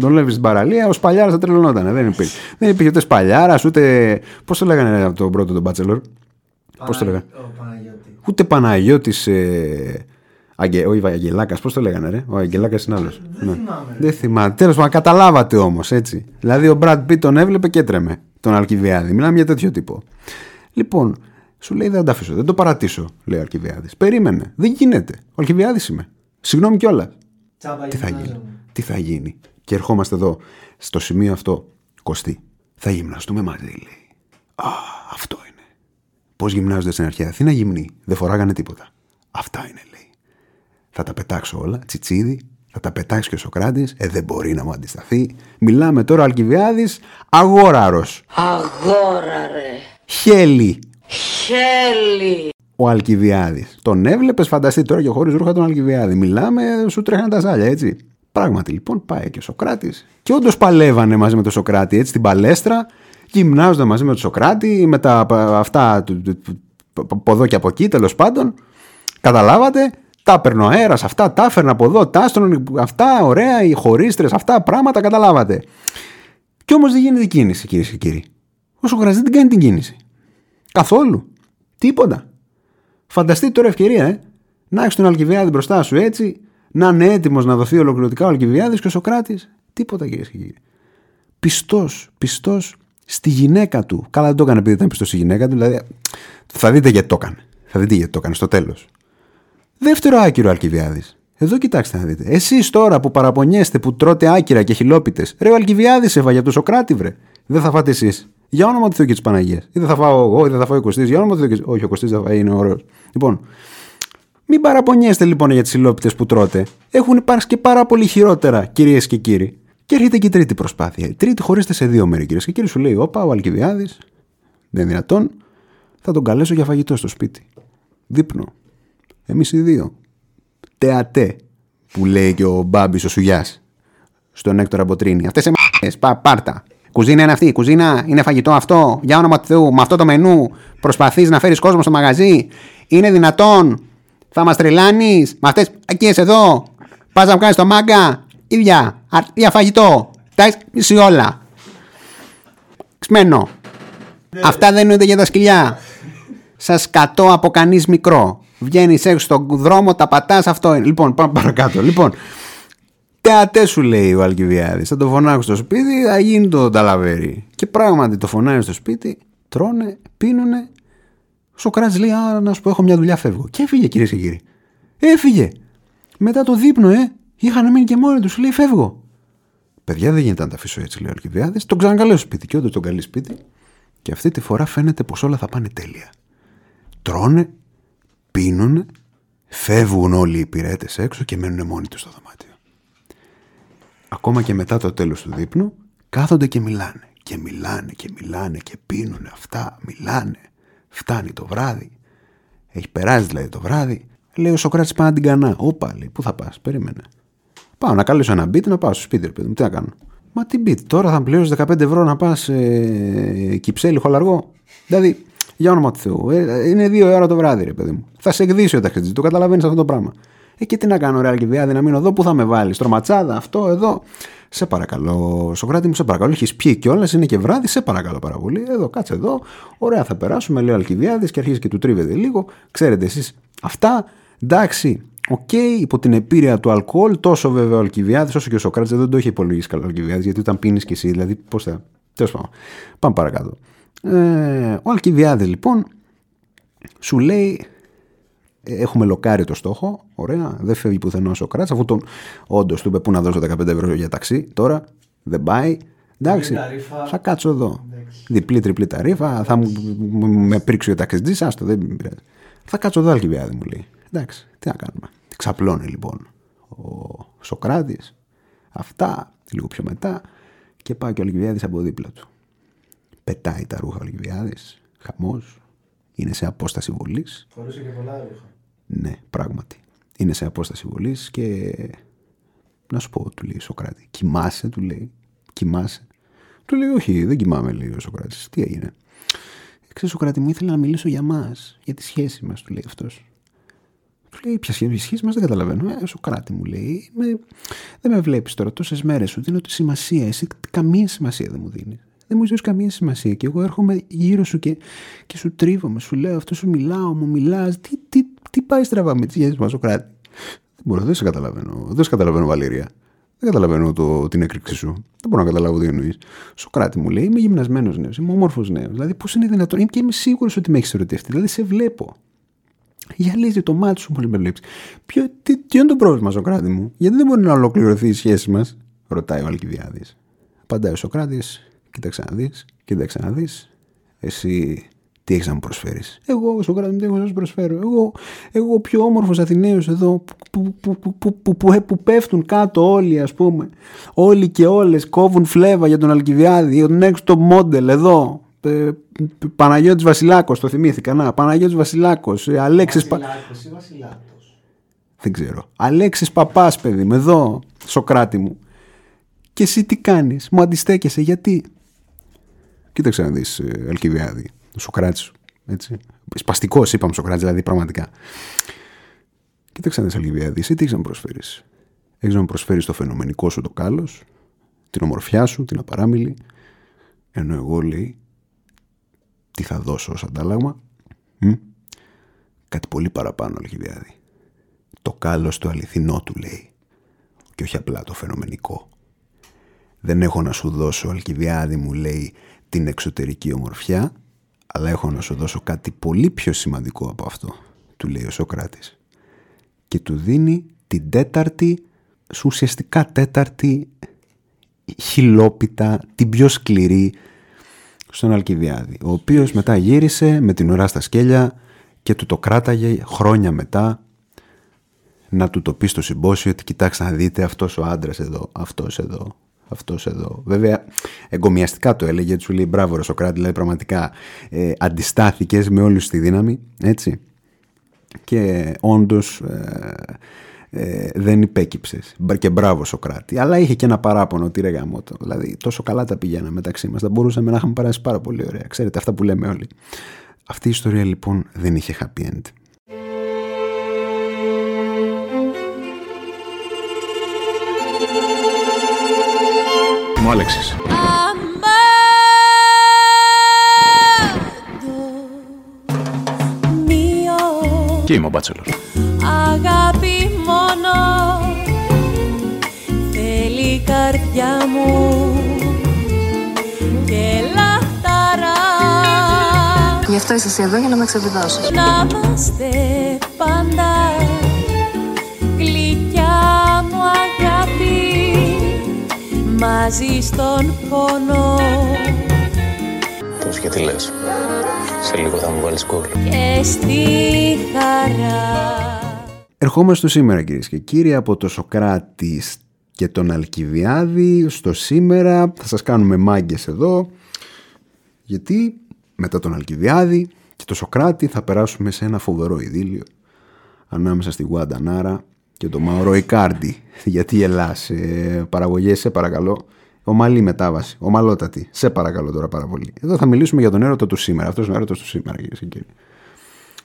D: Τον λέει στην παραλία, ο Σπαλιάρα θα τρελωνόταν. Δεν υπήρχε. δεν υπήρχε ούτε Σπαλιάρας, ούτε. Πώς το λέγανε από τον πρώτο τον Μπάτσελορ; Πώς το λέγανε; Ούτε Παναγιώτης. Ε, Αγγε, ο Αγγελάκας, πώς το λέγανε, ρε; Ο Αγγελάκας είναι άλλος.
B: Δεν ναι. θυμάμαι.
D: Δεν θυμάμαι. Τέλος πάντων, καταλάβατε όμως έτσι. Δηλαδή, ο Μπραντ Πίτ τον έβλεπε και έτρεμε τον Αλκιβιάδη. Μιλάμε για τέτοιο τύπο. Λοιπόν, σου λέει δεν το αφήσω, δεν το παρατήσω, λέει ο Αλκιβιάδης. Περίμενε. Δεν γίνεται. Ο Αλκιβιάδης είμαι. Συγγνώμη κιόλας. Τι θα γίνει. Τι θα γίνει. Και ερχόμαστε εδώ, στο σημείο αυτό. Κωστή. Θα γυμναστούμε μαζί, λέει. Α, αυτό είναι. Πώς γυμνάζονται στην αρχαία Αθήνα γυμνοί. Δεν φοράγανε τίποτα. Αυτά είναι, λέει. Θα τα πετάξω όλα. Τσιτσίδι, θα τα πετάξει και ο Σοκράτης. Ε, δεν μπορεί να μου αντισταθεί. Μιλάμε τώρα Αλκιβιάδης, αγόραρος.
E: Αγόραρε.
D: Χέλι.
E: Χέλι.
D: Ο Αλκιβιάδης. Τον έβλεπες, φανταστεί τώρα και χωρίς ρούχα τον Αλκιβιάδη. Μιλάμε, σου τρέχανε τα ζάλια, έτσι. Πράγματι λοιπόν πάει και ο Σοκράτης. Και όντως παλεύανε μαζί με τον Σοκράτη, έτσι, στην παλέστρα. Γυμνάζονταν μαζί με τον Σοκράτη, με τα αυτά από εδώ και από εκεί, τέλος πάντων. Καταλάβατε, τα παίρνω αέρας, αυτά τα έφερνα από εδώ, τα άστρων, αυτά ωραία, οι χωρίστρες, αυτά πράγματα καταλάβατε. Κι όμως δεν γίνεται κίνηση, κυρίες και κύριοι. Ο Σοκράτη δεν την κάνει την κίνηση. Καθόλου. Τίποτα. Φανταστείτε τώρα ευκαιρία, ε, να έχεις τον Αλκιβιάδης μπροστά σου έτσι, να είναι έτοιμος να δοθεί ολοκληρωτικά ο Αλκιβιάδης και ο Σοκράτης. Τίποτα, κυρίες και κύριοι. Πιστός, πιστός στη γυναίκα του. Καλά, δεν το έκανε επειδή ήταν πιστός στη γυναίκα του, δηλαδή. Θα δείτε γιατί το έκανε. Θα δείτε γιατί το έκανε στο τέλος. Δεύτερο άκυρο Αλκιβιάδης. Εδώ κοιτάξτε να δείτε. Εσείς τώρα που παραπονιέστε που τρώτε άκυρα και χιλόπιτες, ρε ο Αλκιβιάδης έφαγε από το Σοκράτη, βρε. Δεν θα φάτε εσείς. Για όνομα του Θεού και της Παναγίας. Ή δεν θα φάω εγώ, ή δεν θα φάω ο Κωστής. Για όνομα του Θεού και της- Όχι, ο Κωστής θα φάει, είναι ωραίος. Λοιπόν, μην παραπονιέστε λοιπόν για τις χιλόπιτες που τρώτε. Έχουν υπάρξει και πάρα πολύ χειρότερα, κυρίες και κύριοι. Και έρχεται και η τρίτη προσπάθεια. Η τρίτη χωρίστε σε δύο μέρη, κυρίες και κύριοι. Σου λέει: Όπα, ο Αλκιβιάδης, δεν είναι δυνατόν, θα τον καλέσω για φαγητό στο σπίτι. Δείπνο. Εμείς οι δύο. Τεατέ, που λέει και ο Μπάμπης ο Σουγιάς στον Έκτορα Μποτρίνη. Αυτές οι πα, πάρτα. Κουζίνα είναι αυτή, η κουζίνα είναι φαγητό αυτό. Για όνομα του Θεού, με αυτό το μενού προσπαθείς να φέρεις κόσμο στο μαγαζί. Είναι δυνατόν. Θα μας τρελάνεις με αυτές ακίε εδώ. Πας να μου κάνεις το μάγκα. ίδια. Α, ίδια φαγητό. Τα έχεις μισή όλα. Ξμένο. Αυτά δεν είναι για τα σκυλιά. Σας κατώ από κανείς μικρό. Βγαίνεις έξω στον δρόμο, τα πατάς, αυτό είναι. Λοιπόν, πάμε παρακάτω. Λοιπόν, Τεατέ σου λέει ο Αλκιβιάδης Θα το φωνάξω στο σπίτι, θα γίνει το ταλαβέρι. Και πράγματι το φωνάζει στο σπίτι, τρώνε, πίνουνε. Ο Σοκράτης λέει: Α, να σου πω, έχω μια δουλειά, φεύγω. Και έφυγε, κυρίες και κύριοι. Έφυγε. Μετά το δείπνο, ε, είχαν μείνει και μόνοι τους. Λέει: Φεύγω. Παιδιά δεν γίνεται να τα αφήσω έτσι, λέει ο Αλκιβιάδης Τον ξανακαλέω στο σπίτι. Και όντως τον καλεί σπίτι. Και αυτή τη φορά φαίνεται πως όλα θα πάνε τέλεια. Τρώνε, πίνουνε, φεύγουν όλοι οι υπηρέτες έξω και μένουν μόνοι τους στο δωμάτιο ακόμα και μετά το τέλος του δείπνου, κάθονται και μιλάνε. Και μιλάνε και μιλάνε και πίνουνε αυτά, μιλάνε. Φτάνει το βράδυ. Έχει περάσει δηλαδή το βράδυ. Λέει ο Σοκράτης πάει να την κανά. Όπα, λέει, πού θα πας, περίμενε. Πάω να καλέσω ένα beat να πάω στο σπίτι, ρε παιδί μου, τι να κάνω. Μα τι beat, τώρα θα πληρώσεις 15 ευρώ να πας ε, κυψέλη χολαργό. Δηλαδή, για όνομα του Θεού, ε, είναι δύο η ώρα το βράδυ, ρε παιδί μου. Θα σε γδύσει ο ταξιτζής, το καταλαβαίνεις αυτό το πράγμα. Ε, και τι να κάνω, ρε Αλκιβιάδη, να μείνω εδώ, πού θα με βάλεις, στρωματσάδα, αυτό, εδώ. Σε παρακαλώ, Σοκράτη μου, σε παρακαλώ. Έχεις πιει κιόλας, είναι και βράδυ, σε παρακαλώ πάρα πολύ. Εδώ, κάτσε εδώ. Ωραία, θα περάσουμε, λέει ο Αλκιβιάδης και αρχίζει και του τρίβεται λίγο. Ξέρετε εσείς αυτά. Εντάξει, οκ, υπό την επήρεια του αλκοόλ, τόσο βέβαια ο Αλκιβιάδης όσο και ο Σοκράτης δεν το είχε υπολογίσει καλά ο Αλκιβιάδης, γιατί όταν πίνεις κι εσύ, δηλαδή πώς θα. Τέλος πάντων. Πάμε παρακάτω. Ε, ο Αλκιβιάδη λοιπόν σου λέει ε, έχουμε λοκάρει το στόχο. Ωραία. Δεν φεύγει πουθενά ο Σοκράτης, αφού τον όντως του είπε πού να δώσω 15 ευρώ για ταξί. Τώρα δεν πάει. Εντάξει,
B: ταρήφα.
D: θα κάτσω εδώ.
B: Εντάξει.
D: Διπλή, τριπλή ταρήφα. Θα μου μου- με πρίξει ο ταξιτζή. Άστο, δεν πειράζει. Θα κάτσω εδώ, Αλκιβιάδη μου λέει. Εντάξει, τι να κάνουμε. Ξαπλώνει λοιπόν ο Σοκράτης. Αυτά, λίγο πιο μετά. Και πάει και ο Αλκιβιάδη από δίπλα του. Πετάει τα ρούχα ο Αλκιβιάδη. Χαμός. Είναι σε απόσταση βολής.
B: Φορούσε και πολλά ρούχα.
D: Ναι, πράγματι. Είναι σε απόσταση βολής και. Να σου πω, του λέει ο Σοκράτη. Κοιμάσαι, του λέει. Κοιμάσαι. Του λέει, Όχι, δεν κοιμάμαι, λέει ο Σοκράτης. Τι έγινε. Ξέρεις, Σοκράτη μου, ήθελα να μιλήσω για μας, για τη σχέση μας, του λέει αυτός. Του λέει, Ποια σχέση, η σχέση μας δεν καταλαβαίνω. Ε, Σοκράτη μου λέει, με, δεν με βλέπεις τώρα τόσες μέρες, σου δίνω τη σημασία. Εσύ καμία σημασία δεν μου δίνεις. Δεν μου δίνει καμία σημασία. Και εγώ έρχομαι γύρω σου και, και σου τρίβομαι, σου λέω αυτό, σου μιλάω, μου μιλάς. Τι, τι, τι πάει στραβά με τις σχέσει μας, Σοκράτη; Δεν μπορώ, δεν σε καταλαβαίνω. Δεν σε καταλαβαίνω, Βαλήρια. Δεν καταλαβαίνω το, την έκρηξη σου. Δεν μπορώ να καταλάβω τι εννοείς. Σοκράτη μου λέει: Είμαι γυμνασμένος νέος, είμαι όμορφος νέος. Δηλαδή, πώς είναι δυνατόν; Είμαι και είμαι σίγουρος ότι με έχεις ερωτευτεί. Δηλαδή, σε βλέπω. Γυαλίζει το μάτι σου μόλις με βλέπεις. Ποιο, τι, τι είναι το πρόβλημα, Σοκράτη μου, Γιατί δεν μπορεί να ολοκληρωθεί η σχέση μας, ρωτάει ο Αλκιβιάδης. Απαντάει ο Σοκράτης, κοίταξε να δεις, κοίταξε να δεις. Εσύ τι έχεις να μου προσφέρεις; Εγώ, Σοκράτη μου, τι έχω να σου προσφέρω. Εγώ, εγώ ο πιο όμορφος Αθηναίος εδώ που, που, που, που, που, που, που, που πέφτουν κάτω όλοι, ας πούμε. Όλοι και όλες κόβουν φλέβα για τον Αλκιβιάδη, τον next top model εδώ. Ε, Παναγιώτης Βασιλάκος, το θυμήθηκα. Να, Παναγιώτης Βασιλάκος, ε, Αλέξης Πα...
B: Βασιλάκος ή Βασιλάτος.
D: Δεν ξέρω. Αλέξης Παπάς, παιδί μου, εδώ, Σοκράτη μου. Και εσύ τι κάνεις, μου αντιστέκεσαι, γιατί; Κοίταξε να δεις, ε, Αλκιβιάδη, ο Σοκράτης, έτσι. Σπαστικός είπαμε Σοκράτης, δηλαδή πραγματικά. Κοίταξε να δεις, Αλκιβιάδη, εσύ τι έχεις να μου προσφέρεις. Έχεις να μου προσφέρεις το φαινομενικό σου το κάλος, την ομορφιά σου, την απαράμιλη. Ενώ εγώ, λέει, τι θα δώσω ως αντάλλαγμα. Μ; Κάτι πολύ παραπάνω, Αλκιβιάδη. Το κάλος το αληθινό του λέει και όχι απλά το φαινομενικό. Δεν έχω να σου δώσω, Αλκιβιάδη μου λέει, την εξωτερική ομορφιά, αλλά έχω να σου δώσω κάτι πολύ πιο σημαντικό από αυτό, του λέει ο Σοκράτης. Και του δίνει την τέταρτη, ουσιαστικά τέταρτη χιλόπιτα, την πιο σκληρή στον Αλκιβιάδη, ο οποίος μετά γύρισε με την ουρά στα σκέλια και του το κράταγε χρόνια μετά να του το πει στο συμπόσιο ότι κοιτάξτε να δείτε αυτός ο άντρας εδώ, αυτός εδώ, αυτός εδώ. Βέβαια, εγκομιαστικά το έλεγε, έτσι σου λέει μπράβο ρε Σοκράτη, δηλαδή πραγματικά ε, αντιστάθηκες με όλη τη δύναμη, έτσι. Και όντως ε, ε, δεν υπέκυψες και μπράβο Σοκράτη. Αλλά είχε και ένα παράπονο ότι ρε γαμώτο. Δηλαδή τόσο καλά τα πηγαίναμε μεταξύ μας. Θα μπορούσαμε να είχαμε περάσει πάρα πολύ ωραία. Ξέρετε αυτά που λέμε όλοι. Αυτή η ιστορία λοιπόν δεν είχε happy end.
F: Μου άλλαξες. Και είμαι ο Μπάτσελος.
G: Αγάπη μόνο θέλει η καρδιά μου και λαχταρά
H: Γι' αυτό είσαι εσύ εδώ για να με ξεβιδώσεις.
G: να είμαστε πάντα μαζί στον πόνο
I: Πώς και τι λες. Σε λίγο θα μου βάλεις κόλλο.
G: και στη χαρά.
D: Ερχόμαστε στο σήμερα κυρίες και κύριοι από το Σοκράτης και τον Αλκιβιάδη στο σήμερα θα σας κάνουμε μάγκες εδώ γιατί μετά τον Αλκιβιάδη και τον Σοκράτη θα περάσουμε σε ένα φοβερό ειδήλιο ανάμεσα στη Γουαντανάρα και τον Μαωρό Ικάρντι. Γιατί γελάς. Ε, παραγωγές σε παρακαλώ. Ομαλή μετάβαση, ομαλότατη. Σε παρακαλώ τώρα πάρα πολύ. Εδώ θα μιλήσουμε για τον έρωτα του σήμερα. Αυτός είναι ο έρωτας του σήμερα κυρίες και κύριοι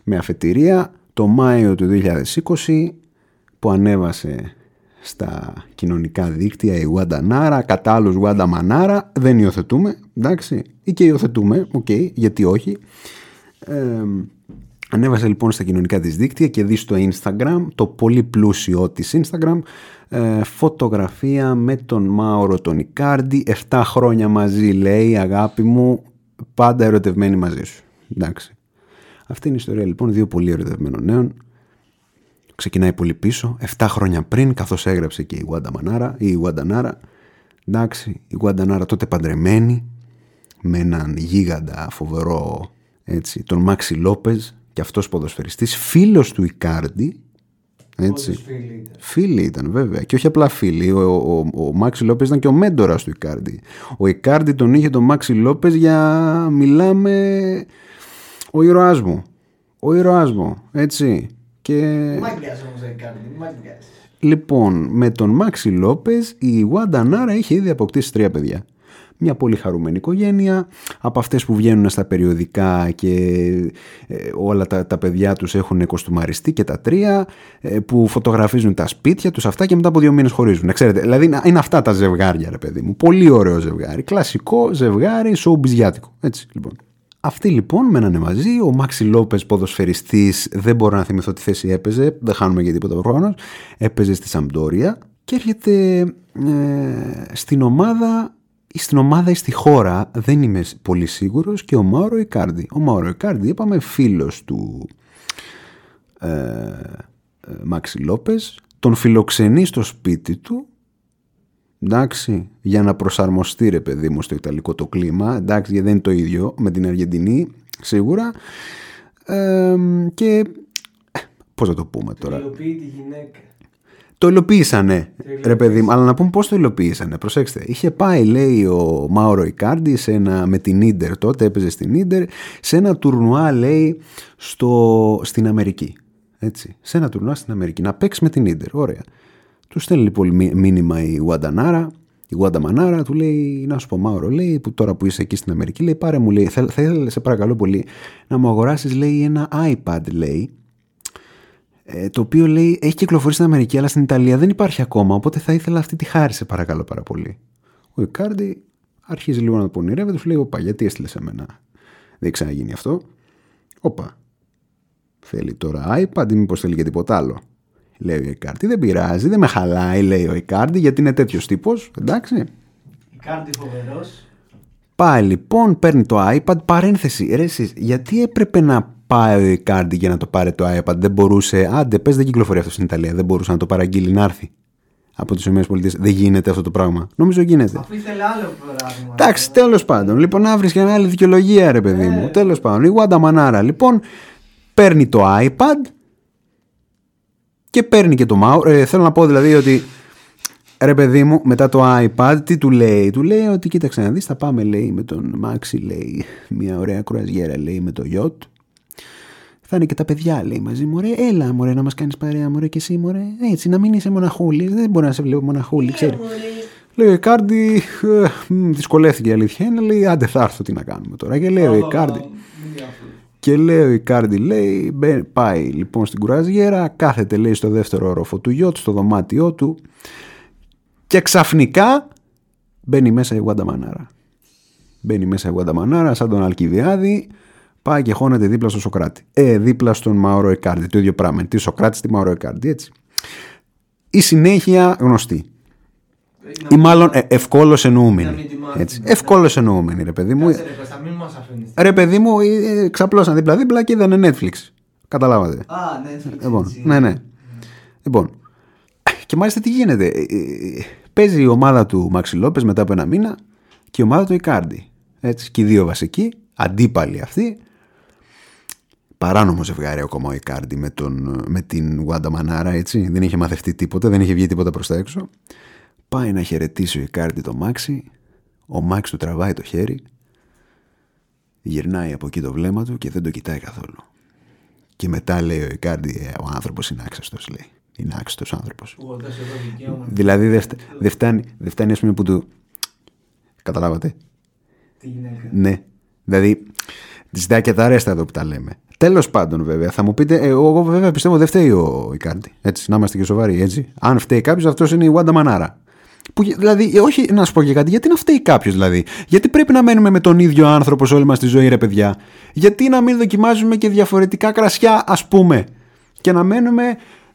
D: με αφετηρία το Μάιο του 2020 που ανέβασε στα κοινωνικά δίκτυα η Wanda Nara, κατά άλλους Wanda Manara, δεν υιοθετούμε, εντάξει, ή και υιοθετούμε, οκ, γιατί όχι. Ε, ανέβασε λοιπόν στα κοινωνικά της δίκτυα και δη στο Instagram, το πολύ πλούσιο της Instagram, ε, φωτογραφία με τον Μάωρο τον Ικάρντι, 7 χρόνια μαζί λέει, αγάπη μου, πάντα ερωτευμένη μαζί σου. Εντάξει. Αυτή είναι η ιστορία λοιπόν δύο πολύ ερωτευμένων νέων. Ξεκινάει πολύ πίσω, 7 χρόνια πριν, καθώς έγραψε και η Wanda Manara, η Wanda Nara. Εντάξει, η Wanda Nara τότε παντρεμένη, με έναν γίγαντα φοβερό, έτσι, τον Μάξι Λόπεζ, και αυτός ποδοσφαιριστής, φίλος του Ικάρντι, έτσι.
B: Όντως φίλοι ήταν.
D: Φίλοι ήταν βέβαια. Και όχι απλά φίλοι. Ο, ο, ο, Μάξι Λόπες ήταν και ο μέντορας του Ικάρντι. Ο Ικάρντι τον είχε τον Μάξι Λόπες για μιλάμε. Ο ήρωάς μου. Ο ήρωάς μου. Έτσι. Και
B: Μάγκας όμως δεν κάνει, μάγκας.
D: λοιπόν, με τον Μάξι Λόπες η Βάντα Νάρα είχε ήδη αποκτήσει τρία παιδιά. Μια πολύ χαρούμενη οικογένεια, από αυτές που βγαίνουν στα περιοδικά και ε, όλα τα, τα παιδιά τους έχουν κοστούμαριστεί και τα τρία, ε, που φωτογραφίζουν τα σπίτια τους αυτά και μετά από δύο μήνες χωρίζουν. Ξέρετε, δηλαδή είναι- είναι αυτά τα ζευγάρια ρε παιδί μου. Πολύ ωραίο ζευγάρι. Κλασικό ζευγάρι, σοουμπιζιάτικο. Έτσι λοιπόν. Αυτοί λοιπόν μένανε μαζί. Ο Μάξι Λόπες, ποδοσφαιριστής, δεν μπορώ να θυμηθώ τι θέση έπαιζε. Δεν χάνουμε για τίποτα χρόνος. Έπαιζε στη Σαμπτόρια και έρχεται ε, στην ομάδα ή στην ομάδα ή στη χώρα, δεν είμαι πολύ σίγουρος, και ο Μάουρο Ικάρντι. Ο Μάουρο Ικάρντι, είπαμε, φίλος του ε, ε, Μάξι Λόπες, τον φιλοξενεί στο σπίτι του, εντάξει, για να προσαρμοστεί ρε παιδί μου στο ιταλικό το κλίμα, εντάξει, γιατί δεν είναι το ίδιο με την Αργεντινή, σίγουρα, Ε, και ε, πώς θα το πούμε τώρα.
B: Υλοποιεί τη γυναίκα.
D: Το υλοποίησανε, ρε παιδί μου. Αλλά να πούμε πώς το υλοποίησανε. Προσέξτε. Είχε πάει, λέει, ο Μάουρο Ικάρντι σε ένα, με την ντερ τότε, έπαιζε στην ντερ, σε ένα τουρνουά, λέει, στο, στην Αμερική. Έτσι. Σε ένα τουρνουά στην Αμερική. Να παίξει με την ντερ. Ωραία. Του στέλνει λοιπόν μí- μήνυμα η Γουαντανάρα. Η Γουανταμανάρα του λέει, να σου πω Μάουρο, λέει, που τώρα που είσαι εκεί στην Αμερική, λέει, πάρε μου, λέει, θα, θα ήθελα, σε παρακαλώ πολύ, να μου αγοράσεις, λέει, ένα iPad, λέει, ε, το οποίο λέει έχει κυκλοφορήσει στην Αμερική αλλά στην Ιταλία δεν υπάρχει ακόμα οπότε θα ήθελα αυτή τη χάρη σε παρακαλώ πάρα πολύ. Ο Ικάρντι αρχίζει λίγο να το πονηρεύεται σου λέει οπα γιατί έστειλες σε μένα; Δεν ξαναγίνει αυτό. Όπα θέλει τώρα iPad ή μήπως θέλει και τίποτα άλλο; Λέει ο Ικάρντι δεν πειράζει δεν με χαλάει λέει ο Ικάρντι γιατί είναι τέτοιος τύπος εντάξει.
B: Η κάρτη φοβερός.
D: Πάει λοιπόν, παίρνει το iPad, παρένθεση. Ρε εσείς, γιατί έπρεπε να πάει ο Ικάρντι για να το πάρει το iPad. Δεν μπορούσε, άντε πες δεν κυκλοφορεί αυτό στην Ιταλία, δεν μπορούσε να το παραγγείλει να έρθει από τις ΗΠΑ. Δεν γίνεται αυτό το πράγμα. Νομίζω γίνεται.
B: Αφού ήθελε άλλο πράγμα.
D: Εντάξει, τέλος πάντων. Λοιπόν, να βρεις και μια άλλη δικαιολογία, ρε παιδί μου. Τέλος πάντων. Η Wanda Manara λοιπόν παίρνει το iPad και παίρνει και το mouse. Ε, θέλω να πω δηλαδή ότι ρε παιδί μου, μετά το iPad, τι του λέει; Του λέει ότι κοίταξε να δεις, θα πάμε λέει με τον Maxi, λέει μια ωραία κρουαζιέρα, λέει με το yacht. Θα είναι και τα παιδιά, λέει μαζί μου. Ρε, έλα, μωρέ, να μας κάνεις παρέα, μωρέ, και εσύ, μωρέ. Έτσι, να μην είσαι μοναχούλη. Δεν μπορεί να σε βλέπω μοναχούλη, ξέρεις. Λέει ο Ικάρντι, ε, μ, δυσκολεύτηκε η αλήθεια είναι, λέει άντε θα έρθω τι να κάνουμε τώρα. Και λέει ο Ικάρντι, και λέει ο Ικάρντι, λέει, μπε- πάει λοιπόν στην κουραζιέρα, κάθεται λέει στο δεύτερο όροφο του γιότ, στο δωμάτιό του και ξαφνικά μπαίνει μέσα η Γουάντα Μανάρα. Μπαίνει μέσα η Γουάντα Μανάρα σαν τον Αλκιβιάδη, πάει και χώνεται δίπλα στον Σοκράτη. Ε, δίπλα στον Μαωρό Ικάρντι, το ίδιο πράγμα. Τι Σοκράτη, τι Μαωρό Ικάρντι, έτσι. Η συνέχεια γνωστή. Ή μάλλον ε, ευκόλως εννοούμενη.
B: μην τη μάθουμε.
D: Έτσι. Ευκόλως εννοούμενη, ρε παιδί μου.
B: Κάτσε ρε Κώστα, μην μας αφήνεις.
D: Ρε παιδί μου, ε, ε, ξαπλώσαν δίπλα-δίπλα και είδανε Netflix. Καταλάβατε.
B: Α, Netflix.
D: Λοιπόν,
B: έτσι.
D: ναι, ναι. Λοιπόν, και μάλιστα τι γίνεται. Ε, ε, Παίζει η ομάδα του Μάξι Λόπες μετά από ένα μήνα και η ομάδα του Ικάρντι. Έτσι, και οι δύο βασικοί, αντίπαλοι αυτοί. Παράνομο ζευγάρι ακόμα ο Ικάρντι με, τον, με την Γουάντα Μανάρα, έτσι. Δεν είχε μαθευτεί τίποτα, δεν είχε βγει τίποτα προς τα έξω. Πάει να χαιρετήσει ο Ικάρντι το Μάξι. Ο Μάξι του τραβάει το χέρι. Γυρνάει από εκεί το βλέμμα του και δεν το κοιτάει καθόλου. Και μετά λέει ο Ικάρντι, «Ε, ο άνθρωπος είναι άξαστος, λέει. Είναι άξαστος άνθρωπος.
B: Εγώ δώσε εδώ δικαίωμα.
D: Δηλαδή δεν φτα- δεν φτάνει, δεν φτάνει ας πούμε που του... Καταλάβατε;
B: Τη γυναίκα.
D: Ναι. Δηλαδή, της ζητάει και τα αρέστα εδώ που τα λέμε. Τέλος πάντων, βέβαια, θα μου πείτε, ε, εγώ βέβαια πιστεύω δεν φταίει ο Ικάρντι. Έτσι, να είμαστε και σοβαροί, έτσι. Αν φταίει κάποιος, αυτός είναι η Wanda Μανάρα. Που, δηλαδή, ε, όχι να σου πω και κάτι, γιατί να φταίει κάποιος δηλαδή; Γιατί πρέπει να μένουμε με τον ίδιο άνθρωπος σε όλη μας τη ζωή, ρε παιδιά; Γιατί να μην δοκιμάζουμε και διαφορετικά κρασιά, ας πούμε; Και να μένουμε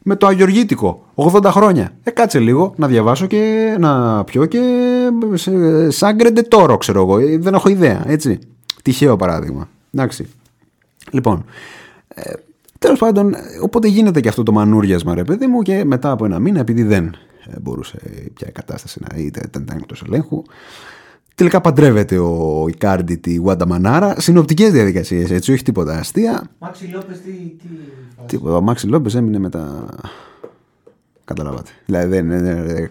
D: με το αγιοργήτικο 80 χρόνια. Ε, κάτσε λίγο να διαβάσω και να πιω και σε- σαν γκρεντετόρο, ξέρω εγώ. Ε, Δεν έχω ιδέα, έτσι. Τυχαίο παράδειγμα. Εντάξει. Λοιπόν, ε, τέλος πάντων, ε, οπότε γίνεται και αυτό το μανούριασμα, ρε παιδί μου, και μετά από ένα μήνα, επειδή δεν ε, μπορούσε πια η κατάσταση να είτε δεν ήταν εκτός ελέγχου, τελικά παντρεύεται ο Ικάρντι τη Γουάντα Μανάρα, συνοπτικές διαδικασίες, έτσι, όχι τίποτα αστεία.
B: Μάξι Λόπες τι... τι... φάση;
D: Τίποτα. Ο Μάξι Λόμπε έμεινε μετά. Καταλάβατε. Δηλαδή δεν, δεν- δεν-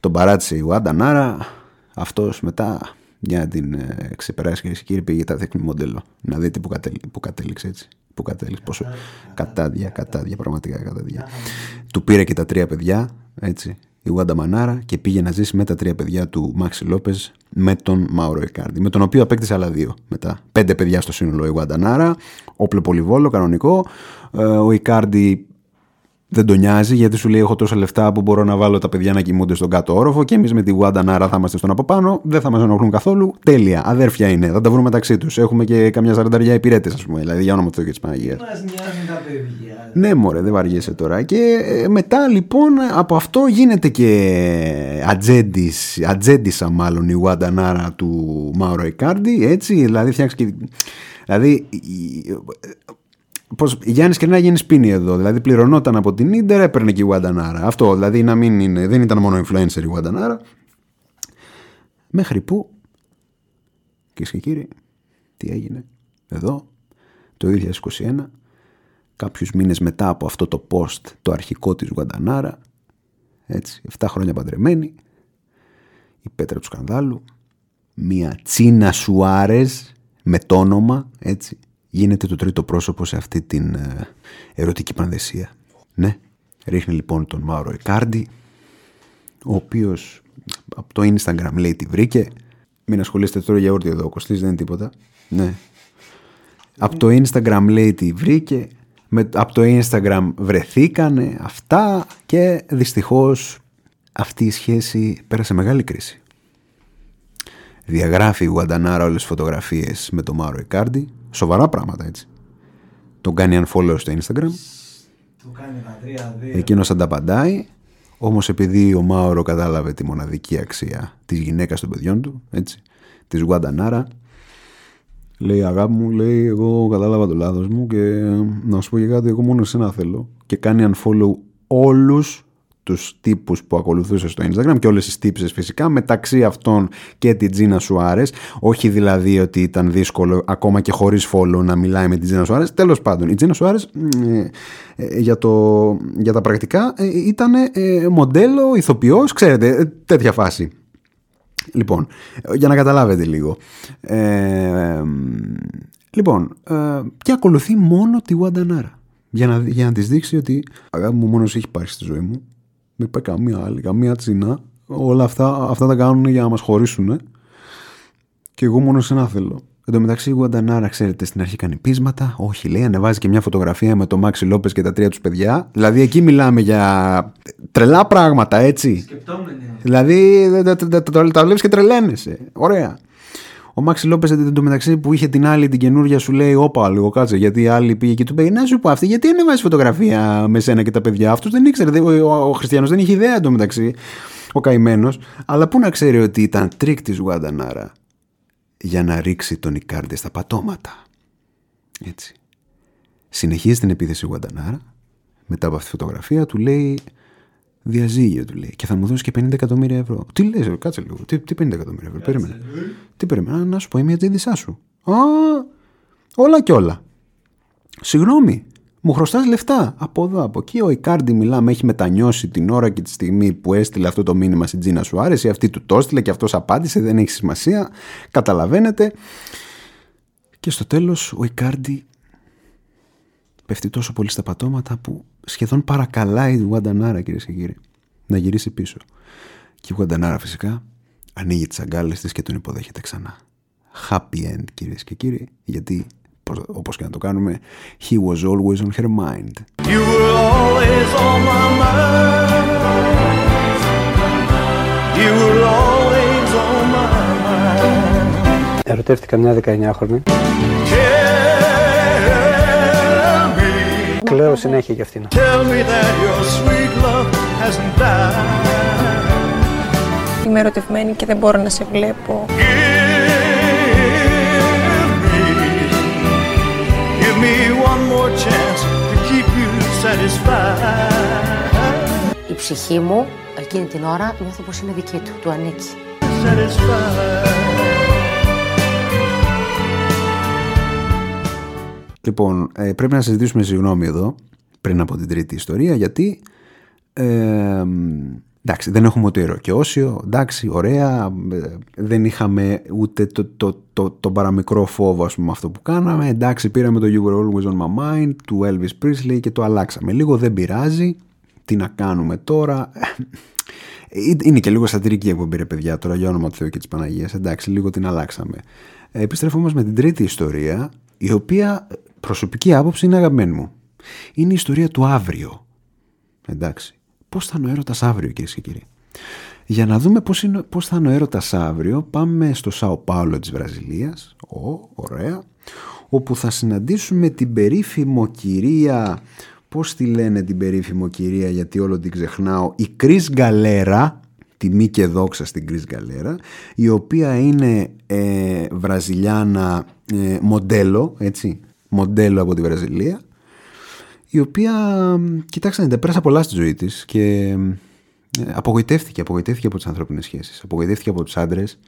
D: τον παράτησε η Γουάντα Νάρα. Αυτός μετά για να την ε, ξεπεράσει και κύριε πήγε τα δείχνει μοντέλο. Να δείτε που, κατέλη, που κατέληξε έτσι. Που κατέληξε. Πόσο. Κατάδια, κατάδια, πραγματικά κατάδια. Του πήρε και τα τρία παιδιά. Έτσι. Η Γουάντα Μανάρα και πήγε να ζήσει με τα τρία παιδιά του Μάξι Λόπες με τον Μάουρο Ικάρντι. Με τον οποίο απέκτησε άλλα δύο μετά. Πέντε παιδιά στο σύνολο η Γουάντα Νάρα. Όπλο πολυβόλο, κανονικό. Ε, ο Ικάρντι δεν τον νοιάζει γιατί σου λέει: Έχω τόσα λεφτά που μπορώ να βάλω τα παιδιά να κοιμούνται στον κάτω όροφο και εμείς με τη Γουάντα Νάρα θα είμαστε στον από πάνω. Δεν θα μας ενοχλούν καθόλου. Τέλεια. Αδέρφια είναι. Θα τα βρούμε μεταξύ τους. Έχουμε και καμιά σαρανταριά υπηρέτες, ας πούμε. Δηλαδή για όνομα του Θεού και της Παναγίας.
B: Μας νοιάζουν τα παιδιά.
D: Ναι, μωρέ, δεν βαριέσαι τώρα. Και ε, μετά λοιπόν από αυτό γίνεται και ατζέντης, ατζέντισα μάλλον η Γουάντα Νάρα του Μάουρο Ικάρντι, έτσι, δηλαδή φτιάξει και... Δηλαδή, η- πώς, Γιάννης και να γίνει σπίνι εδώ, δηλαδή πληρωνόταν από την Ίντερ, έπαιρνε και η Γουάντα Νάρα. Αυτό, δηλαδή να μην είναι, δεν ήταν μόνο influencer η Γουάντα Νάρα. Μέχρι που, κυρίες και κύριοι, τι έγινε εδώ, το 2021, κάποιους μήνες μετά από αυτό το post το αρχικό της Γουαντανάρα έτσι, 7 χρόνια παντρεμένη η πέτρα του σκανδάλου μία Τσίνα Σουάρες με το όνομα έτσι, γίνεται το τρίτο πρόσωπο σε αυτή την ε, ερωτική πανδεσία. Ναι, ρίχνει λοιπόν τον Μάουρο Ικάρντι ο οποίος από το Instagram λέει τι βρήκε. Μην ασχολείστε τώρα για όρτι εδώ ο Κωστής δεν είναι τίποτα. Ναι. Από το Instagram λέει τι βρήκε, με, από το Instagram βρεθήκανε αυτά και δυστυχώς αυτή η σχέση πέρασε μεγάλη κρίση. Διαγράφει η Γουαντανάρα όλες τις φωτογραφίες με τον Μάρο Ικάρντι, σοβαρά πράγματα έτσι. Τον κάνει unfollow στο Instagram,
B: Του κάνει τα τρία δύο.
D: εκείνος ανταπαντάει, όμως επειδή ο Μάωρο κατάλαβε τη μοναδική αξία της γυναίκας των παιδιών του, έτσι, της Γουαντανάρα, Λέει αγάπη μου, λέει εγώ κατάλαβα το λάθος μου και να σου πω και κάτι, εγώ μόνο εσένα θέλω. Και κάνει unfollow όλους τους τύπους που ακολουθούσε στο Instagram και όλες τις τύψεις φυσικά μεταξύ αυτών και την Τζίνα Σουάρες όχι δηλαδή ότι ήταν δύσκολο ακόμα και χωρίς follow να μιλάει με την Τζίνα Σουάρες τέλος πάντων η Τζίνα Σουάρες ε, ε, για, το, για τα πρακτικά ε, ήταν μοντέλο, ηθοποιός ξέρετε τέτοια φάση Λοιπόν, για να καταλάβετε λίγο. Ε, λοιπόν, ε, και ακολουθεί μόνο τη Νάρα Για να, για να της δείξει ότι αγάπη μου μόνος έχει πάρει στη ζωή μου. Δεν υπάρχει καμία άλλη, καμία τσίνα. Όλα αυτά, αυτά τα κάνουν για να μας χωρίσουν. Και εγώ μόνος ένα θέλω. Εν τω μεταξύ, η Γουαντανάρα, ξέρετε, στην αρχή κάνει πείσματα. Όχι, λέει, ανεβάζει και μια φωτογραφία με τον Μάξι Λόπες και τα τρία τους παιδιά. Δηλαδή, εκεί μιλάμε για τρελά πράγματα, έτσι.
B: Σκεπτόμενοι.
D: Δηλαδή, τα βλέπεις και τρελαίνεσαι. Ωραία. Ο Μάξι Λόπες εν τω μεταξύ που είχε την άλλη την καινούργια σου λέει: Όπα, λίγο κάτσε. Γιατί η άλλη πήγε και του είπε: Να σου πω αυτή, γιατί ανεβάζει φωτογραφία με σένα και τα παιδιά. Αυτό δεν ήξερε. Ο, ο, ο Χριστιανός δεν είχε ιδέα εν τω μεταξύ. Ο καημένος. Αλλά πού να ξέρει ότι ήταν τρικ της Wanda Nara για να ρίξει τον Ικάρντι στα πατώματα. Έτσι. Συνεχίζει την επίθεση Wanda Nara. Μετά από αυτή τη φωτογραφία του λέει διαζύγιο του λέει και θα μου δώσει και 50 εκατομμύρια ευρώ. Τι λες, κάτσε λίγο. Τι, τι 50 εκατομμύρια ευρώ, περίμενε. Τι περίμενα, να σου πω, είμαι η ατζέντησά σου. Α, όλα και όλα. Συγγνώμη, μου χρωστάς λεφτά. Από εδώ, από εκεί. Ο Ικάρντι μιλάμε, έχει μετανιώσει την ώρα και τη στιγμή που έστειλε αυτό το μήνυμα στην Τζίνα σου άρεσε. Αυτή του το έστειλε και αυτός απάντησε. Δεν έχει σημασία. Καταλαβαίνετε. Και στο τέλος ο Ικάρντι πέφτει τόσο πολύ στα πατώματα που σχεδόν παρακαλάει η Γουαντανάρα κυρίες και κύριοι να γυρίσει πίσω. Και η Γουαντανάρα φυσικά ανοίγει τις αγκάλες της και τον υποδέχεται ξανά. Happy end κυρίες και κύριοι, γιατί όπως και να το κάνουμε He was always on her mind You were always on my mind You were always on my mind
J: Ερωτεύτηκα μια 19χρονη Κλαίω συνέχεια για αυτήν. Tell me that your sweet love hasn't
K: died. Είμαι ερωτευμένη και δεν μπορώ να σε βλέπω.
L: Η ψυχή μου εκείνη την ώρα νιώθω πως είναι δική του, του ανήκει.
D: Λοιπόν, ε, πρέπει να συζητήσουμε συγγνώμη εδώ, πριν από την τρίτη ιστορία, γιατί ε, εντάξει, δεν έχουμε ούτε όσιο, εντάξει, ωραία, ε, δεν είχαμε ούτε το, το, το, το παραμικρό φόβο, ας πούμε, αυτό που κάναμε, εντάξει, πήραμε το You Were Always On My Mind του Elvis Presley και το αλλάξαμε. Λίγο, δεν πειράζει, τι να κάνουμε τώρα, ε, είναι και λίγο σατυρική εκπομπή ρε παιδιά τώρα για όνομα του Θεού και της Παναγίας, εντάξει, λίγο την αλλάξαμε. Επιστρέφω όμως με την τρίτη ιστορία, η οποία προσωπική άποψη είναι αγαπημένη μου. Είναι η ιστορία του αύριο. Εντάξει. Πώς θα είναι ο έρωτας αύριο, κυρίες και κύριοι; Για να δούμε πώς, είναι, πώς θα είναι ο έρωτας αύριο, πάμε στο Σάο Πάολο της Βραζιλίας, ο, ωραία, όπου θα συναντήσουμε την περίφημο κυρία, πώς τη λένε την περίφημο κυρία γιατί όλο την ξεχνάω, η Κρίς Γκαλέρα, τιμή και δόξα στην Κρίς Γκαλέρα, η οποία είναι ε, βραζιλιάνα ε, μοντέλο, έτσι, μοντέλο από τη Βραζιλία, η οποία, κοιτάξτε, δεν πέρασα πολλά στη ζωή της και ε, απογοητεύτηκε, απογοητεύτηκε από τις ανθρώπινες σχέσεις, απογοητεύτηκε από τους άντρες,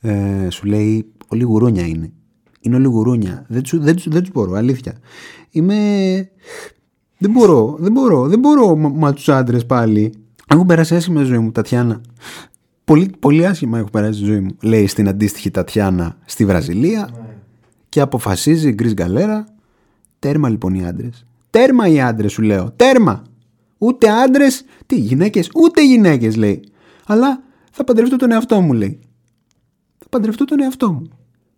D: ε, σου λέει, όλοι γουρούνια είναι. Είναι όλοι γουρούνια. Δεν τους δεν, δεν τους μπορώ, αλήθεια. Είμαι... Δεν μπορώ, δεν μπορώ, δεν μπορώ με τους άντρες πάλι. Έχω περάσει άσχημα ζωή μου, Τατιάνα. Πολύ, πολύ άσχημα έχω περάσει τη ζωή μου. Λέει στην αντίστοιχη Τατιάνα στη Βραζιλία και αποφασίζει η Γκρις Γκαλέρα. Τέρμα λοιπόν οι άντρες. Τέρμα οι άντρες σου λέω. Τέρμα. Ούτε άντρες, τι γυναίκες, ούτε γυναίκες λέει. Αλλά θα παντρευτώ τον εαυτό μου λέει. Θα παντρευτώ τον εαυτό μου.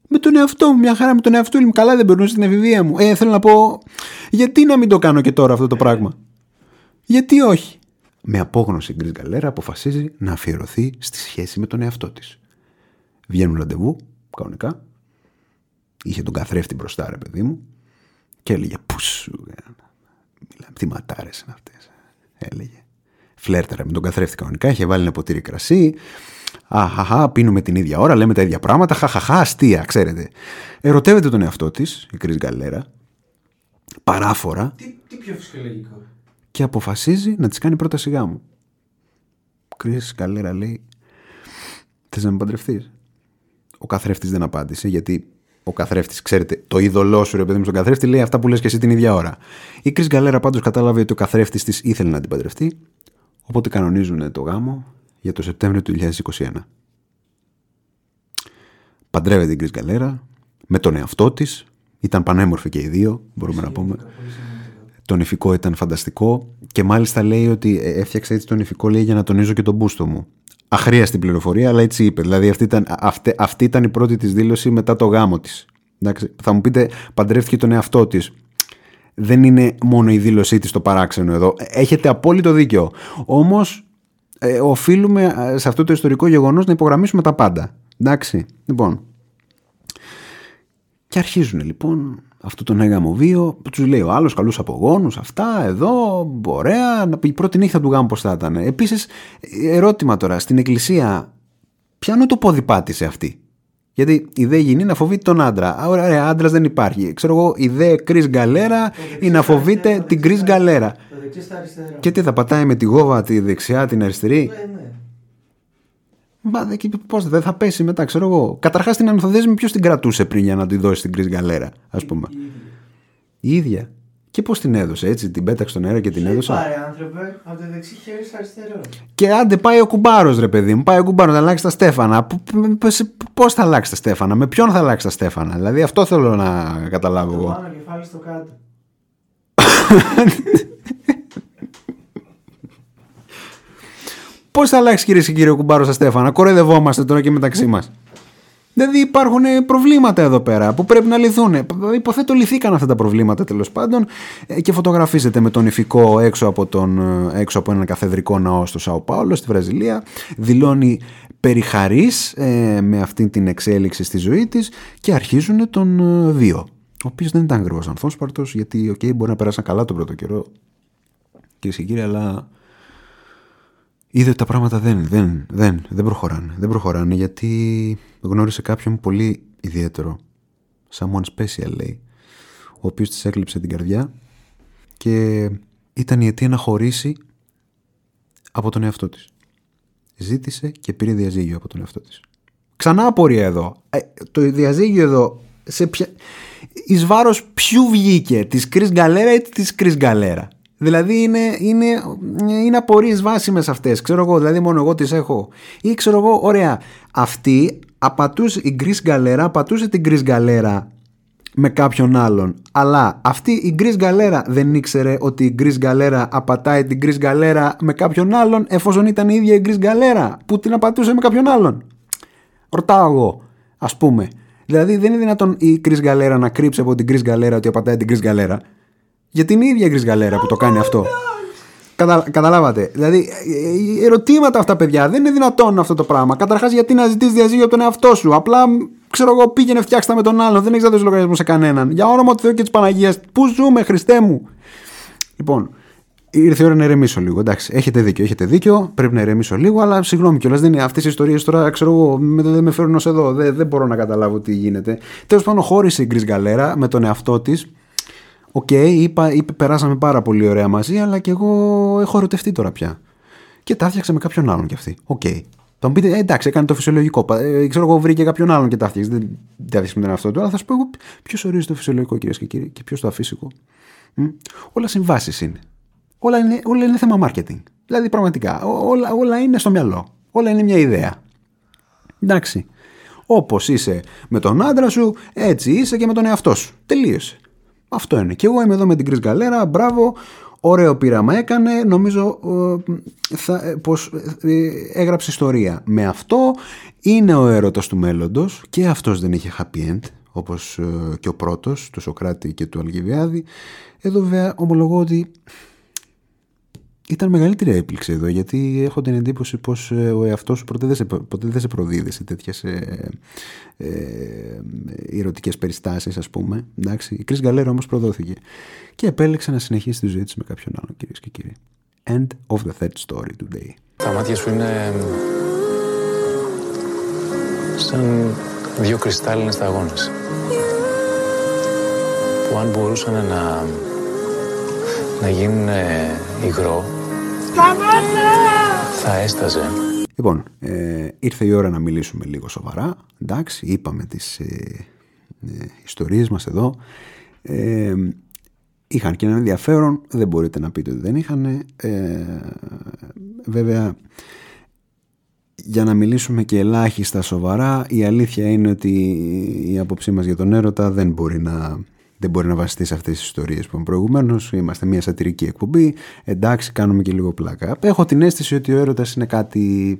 D: Με τον εαυτό μου, μια χαρά με τον εαυτό μου. Καλά δεν περνούσε στην εφηβεία μου. Ε, θέλω να πω, γιατί να μην το κάνω και τώρα αυτό το πράγμα; Γιατί όχι; Με απόγνωση Γκρις Γκαλέρα αποφασίζει να αφιερωθεί στη σχέση με τον εαυτό της. Βγαίνουν ραντεβού, κανονικά. Είχε τον καθρέφτη μπροστά, ρε παιδί μου, και έλεγε Πού σου, μιλάμε, τι ματάρες είναι αυτές. Έλεγε. Φλέρταρα με τον καθρέφτη κανονικά, είχε βάλει ένα ποτήρι κρασί, Αχαχά, πίνουμε την ίδια ώρα, λέμε τα ίδια πράγματα. Χαχαχά, αστεία, ξέρετε. Ερωτεύεται τον εαυτό της, η Κρι Γκαλέρα, παράφορα.
B: Τι, τι πιο φυσιολογικό.
D: Και αποφασίζει να της κάνει πρόταση γάμου. Κρι Γκαλέρα λέει: Θες να με παντρευτείς; Ο καθρέφτης δεν απάντησε, γιατί ο καθρέφτης, ξέρετε, το είδωλό σου, ρε παιδί μου, στον καθρέφτη λέει αυτά που λες και εσύ την ίδια ώρα. Η Κρι Γκαλέρα πάντως κατάλαβε ότι ο καθρέφτης της ήθελε να την παντρευτεί, οπότε κανονίζουν το γάμο για το Σεπτέμβριο του 2021. Παντρεύεται η Κρι Γκαλέρα με τον εαυτό της. Ήταν πανέμορφη και οι δύο, μπορούμε να πούμε. Το νηφικό ήταν φανταστικό και μάλιστα λέει ότι ε, έφτιαξε έτσι το νηφικό λέει για να τονίζω και τον μπούστο μου. Αχρίαστη πληροφορία, αλλά έτσι είπε. Δηλαδή αυτή ήταν, αυτή, αυτή ήταν η πρώτη της δήλωση μετά το γάμο της. Θα μου πείτε, παντρεύτηκε τον εαυτό της. Δεν είναι μόνο η δήλωσή της το παράξενο εδώ. Έχετε απόλυτο δίκιο. Όμως, ε, οφείλουμε ε, σε αυτό το ιστορικό γεγονός να υπογραμμίσουμε τα πάντα. Εντάξει. Λοιπόν. Και αρχίζουν λοιπόν αυτό τον έγαμο βίο. Τους λέει ο άλλος, καλούς απογόνους, αυτά, εδώ, ωραία. Η πρώτη νύχτα του γάμου πώς θα ήταν. Επίσης, ερώτημα τώρα, στην εκκλησία, πιάνω το πόδι πάτησε αυτή; Γιατί η δε γυνή να φοβείται τον άντρα. Ωραία, άντρας δεν υπάρχει. Ξέρω εγώ, η δε κρυ γκαλέρα ή να φοβείται την κρυ γκαλέρα. Και τι θα πατάει με τη γόβα τη δεξιά, την αριστερή;
B: Ναι, ναι.
D: Μα πώς δεν θα πέσει μετά, ξέρω εγώ. Καταρχάς την ανθοδέσμη ποιος την κρατούσε πριν για να τη δώσει την κρυ γκαλέρα, ας πούμε; Η ίδια. Και πώς την έδωσε, έτσι, την πέταξε στον αέρα και την έδωσε;
B: Πάρε άνθρωπε, από το δεξί χέρι στο αριστερό.
D: Και άντε πάει ο κουμπάρος, ρε παιδί μου, πάει ο κουμπάρος να αλλάξει τα στέφανα. Πώς θα αλλάξει τα στέφανα, με ποιον θα αλλάξει τα στέφανα; Δηλαδή αυτό θέλω να καταλάβω εγώ.
B: Το πάνω κεφάλι στο κάτω.
D: Πώς θα αλλάξει κυρίες και κύριοι ο κουμπάρος στα στέφανα, κοροϊδευόμαστε τώρα και μεταξύ μας. Δηλαδή υπάρχουν προβλήματα εδώ πέρα που πρέπει να λυθούν. Υποθέτω λυθήκαν αυτά τα προβλήματα τέλος πάντων ε, και φωτογραφίζεται με τον ηφικό έξω από, τον, ε, έξω από έναν καθεδρικό ναό στο Σαο Πάολο στη Βραζιλία. Δηλώνει περιχαρής ε, με αυτή την εξέλιξη στη ζωή της και αρχίζουν τον ε, βίο. Ο οποίος δεν ήταν ακριβώς ανθόσπαρτος, γιατί okay, μπορεί να περάσαν καλά τον πρώτο καιρό. Κυρίες και κύριοι, αλλά είδε ότι τα πράγματα δεν, δεν, δεν, δεν προχωράνε. Δεν προχωράνε γιατί γνώρισε κάποιον πολύ ιδιαίτερο. Someone special λέει. Ο οποίος της έκλειψε την καρδιά και ήταν η αιτία να χωρίσει από τον εαυτό της. Ζήτησε και πήρε διαζύγιο από τον εαυτό της. Ξανά απορία εδώ. Ε, το διαζύγιο εδώ σε ποια... εις βάρος ποιου βγήκε, της Κρίς Γκαλέρα ή της Κρίς Γκαλέρα. Δηλαδή είναι, είναι, είναι απορίες βάσιμες αυτές. Ξέρω εγώ, δηλαδή μόνο εγώ τις έχω. Ή ξέρω εγώ, ωραία, αυτή απατούσε, η Γκρίς Γκαλέρα απατούσε την Γκρίς Γκαλέρα με κάποιον άλλον. Αλλά αυτή η Γκρίς Γκαλέρα δεν ήξερε ότι η Γκρίς Γκαλέρα απατάει την Γκρίς Γκαλέρα με κάποιον άλλον εφόσον ήταν η ίδια η Γκρίς Γκαλέρα που την απατούσε με κάποιον άλλον. Ρωτάω εγώ, ας πούμε. Δηλαδή δεν είναι δυνατόν η Γκρίς Γκαλέρα να κρύψει από την Γκρίς Γκαλέρα ότι απατάει την Γκρίς Γκαλέρα. Γιατί είναι η ίδια η Γκρίς Γκαλέρα που το κάνει αυτό. Κατα, καταλάβατε. Δηλαδή, ερωτήματα αυτά, παιδιά. Δεν είναι δυνατόν αυτό το πράγμα. Καταρχάς, γιατί να ζητήσει διαζύγιο από τον εαυτό σου; Απλά, ξέρω εγώ, πήγαινε φτιάξτε με τον άλλον. Δεν έχει δώσει λογαριασμός σε κανέναν. Για όνομα του Θεού και της Παναγίας, πού ζούμε, Χριστέ μου; Λοιπόν, ήρθε η ώρα να ηρεμήσω λίγο. Εντάξει, έχετε δίκιο, έχετε δίκιο. Πρέπει να ηρεμήσω λίγο, αλλά συγγνώμη κιόλας. Δεν είναι αυτές οι ιστορίες τώρα, ξέρω εγώ, δεν με φέρνουν ως εδώ. Δεν, δεν μπορώ να καταλάβω τι γίνεται. Τέλος πάντων, χώρισε η Cris Galera με τον εαυτό της OK, okay, είπα, είπε, περάσαμε πάρα πολύ ωραία μαζί, αλλά και εγώ έχω ερωτευτεί τώρα πια. Και τα έφτιαξε με κάποιον άλλον κι αυτή. OK. Okay. Θα μου πείτε, ε, εντάξει, έκανε το φυσιολογικό. Ε, ξέρω εγώ, βρήκε κάποιον άλλον και τα έφτιαξε. Δεν τα έφτιαξε με τον εαυτό του, αλλά θα σου πω εγώ ποιος ορίζει το φυσιολογικό, κυρίες και κύριοι, και ποιος το αφύσικο. Μ; Όλα συμβάσεις είναι. Όλα, είναι. όλα είναι θέμα marketing. Δηλαδή, πραγματικά, όλα, όλα είναι στο μυαλό. Όλα είναι μια ιδέα. Εντάξει. Όπως είσαι με τον άντρα σου, έτσι είσαι και με τον εαυτό σου. Τελείωσε. Αυτό είναι. Και εγώ είμαι εδώ με την Chris Γκαλέρα. Μπράβο. Ωραίο πείραμα έκανε. Νομίζω ε, θα, ε, πως ε, έγραψε ιστορία. Με αυτό είναι ο έρωτας του μέλλοντος και αυτός δεν είχε happy end όπως και ο πρώτος του Σοκράτη και του Αλγιβιάδη. Εδώ βέβαια ομολογώ ότι ήταν μεγαλύτερη έπληξη εδώ γιατί έχω την εντύπωση πως ε, ο εαυτός σου ποτέ δεν σε, ποτέ δεν σε προδίδει σε τέτοιες ε, ε, ερωτικές περιστάσεις ας πούμε. Εντάξει. Η Κρίς Γκαλέρα όμως προδόθηκε και επέλεξε να συνεχίσει τη ζωή της με κάποιον άλλον κυρίες και κύριοι. End of the third story today.
I: Τα μάτια σου είναι σαν δύο κρυστάλλινες σταγόνες που αν μπορούσαν να, να γίνουν υγρό θα έσταζε.
D: Λοιπόν, ε, ήρθε η ώρα να μιλήσουμε λίγο σοβαρά. Εντάξει, είπαμε τις ε, ε, ιστορίες μας εδώ. Ε, είχαν και ένα ενδιαφέρον, δεν μπορείτε να πείτε ότι δεν είχαν. Ε, βέβαια, για να μιλήσουμε και ελάχιστα σοβαρά, η αλήθεια είναι ότι η άποψή μας για τον έρωτα δεν μπορεί να, δεν μπορεί να βασιστείς σε αυτές τις ιστορίες που είπαμε προηγουμένως. Είμαστε μια σατυρική εκπομπή, εντάξει κάνουμε και λίγο πλάκα. Έχω την αίσθηση ότι ο έρωτας είναι κάτι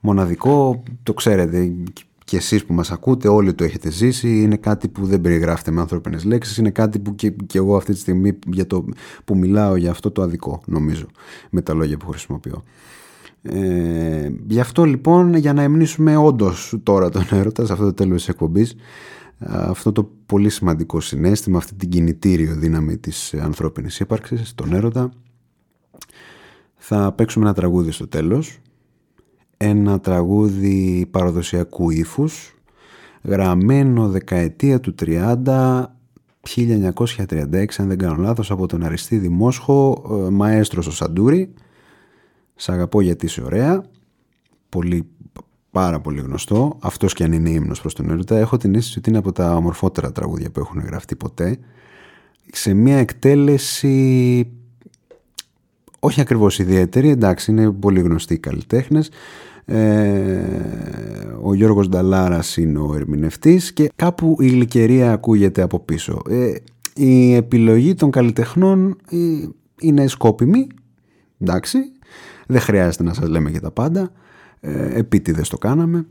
D: μοναδικό, το ξέρετε και εσείς που μας ακούτε όλοι το έχετε ζήσει, είναι κάτι που δεν περιγράφεται με ανθρώπινες λέξεις, είναι κάτι που και, και εγώ αυτή τη στιγμή για το, που μιλάω για αυτό το αδικό νομίζω με τα λόγια που χρησιμοποιώ. Ε, γι' αυτό λοιπόν για να εμνήσουμε όντως τώρα τον έρωτα σε αυτό το τέλος της εκπομπής αυτό το πολύ σημαντικό συνέστημα, αυτή την κινητήριο δύναμη της ανθρώπινης ύπαρξης, τον έρωτα θα παίξουμε ένα τραγούδι στο τέλος. Ένα τραγούδι παραδοσιακού ύφους γραμμένο δεκαετία του 30 1936 αν δεν κάνω λάθος από τον Αριστίδη Μόσχο ε, μαέστρος ο Σαντούρη. Σ' αγαπώ γιατί είσαι ωραία. Πολύ, πάρα πολύ γνωστό. Αυτός και αν είναι ύμνος προς τον έρωτα έχω την αίσθηση ότι είναι από τα ομορφότερα τραγούδια που έχουν γραφτεί ποτέ. Σε μια εκτέλεση όχι ακριβώς ιδιαίτερη εντάξει είναι πολύ γνωστοί οι καλλιτέχνες. Ε, ο Γιώργος Νταλάρας είναι ο ερμηνευτής και κάπου η γλυκερία ακούγεται από πίσω. Ε, η επιλογή των καλλιτεχνών ε, είναι σκόπιμη, εντάξει, δεν χρειάζεται να σας λέμε και τα πάντα, ε, επίτηδες το κάναμε.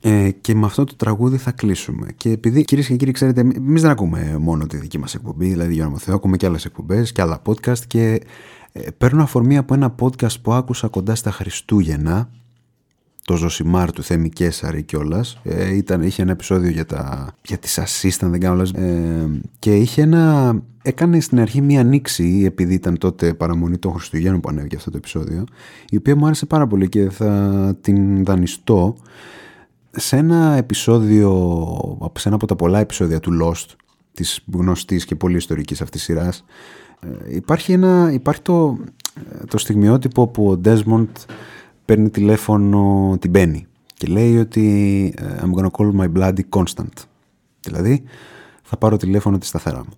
D: Ε, και με αυτό το τραγούδι θα κλείσουμε. Και επειδή κυρίες και κύριοι, ξέρετε, εμείς δεν ακούμε μόνο τη δική μας εκπομπή, δηλαδή για να Θεό, ακούμε και άλλες εκπομπές και άλλα podcast. Και ε, παίρνω αφορμή από ένα podcast που άκουσα κοντά στα Χριστούγεννα το Ζωσιμάρ του Θέμη Κέσαρη κιόλας. Ε, είχε ένα επεισόδιο για, τα, για τις assistant, δεν κάνω ε, και είχε ένα, έκανε στην αρχή μία ανοίξη, επειδή ήταν τότε παραμονή των Χριστουγέννων που ανέβηκε αυτό το επεισόδιο, η οποία μου άρεσε πάρα πολύ και θα την δανειστώ σε ένα επεισόδιο, σε ένα από τα πολλά επεισόδια του Lost, της γνωστής και πολύ ιστορικής αυτής σειράς, ε, υπάρχει, ένα, υπάρχει το, το στιγμιότυπο που ο Desmond παίρνει τηλέφωνο την Μπέννη και λέει ότι ε, I'm gonna call my bloody constant. Δηλαδή θα πάρω τηλέφωνο τη σταθερά μου.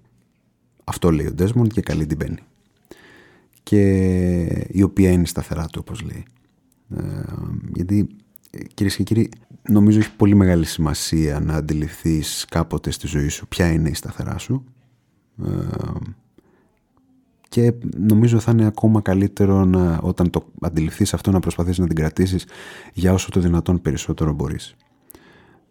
D: Αυτό λέει ο Desmond και καλεί την Μπέννη. Και η οποία είναι σταθερά του όπως λέει. Ε, γιατί κυρίες και κύριοι νομίζω έχει πολύ μεγάλη σημασία να αντιληφθείς κάποτε στη ζωή σου ποια είναι η σταθερά σου. Ε, και νομίζω θα είναι ακόμα καλύτερο να, όταν το αντιληφθείς αυτό να προσπαθείς να την κρατήσεις για όσο το δυνατόν περισσότερο μπορείς.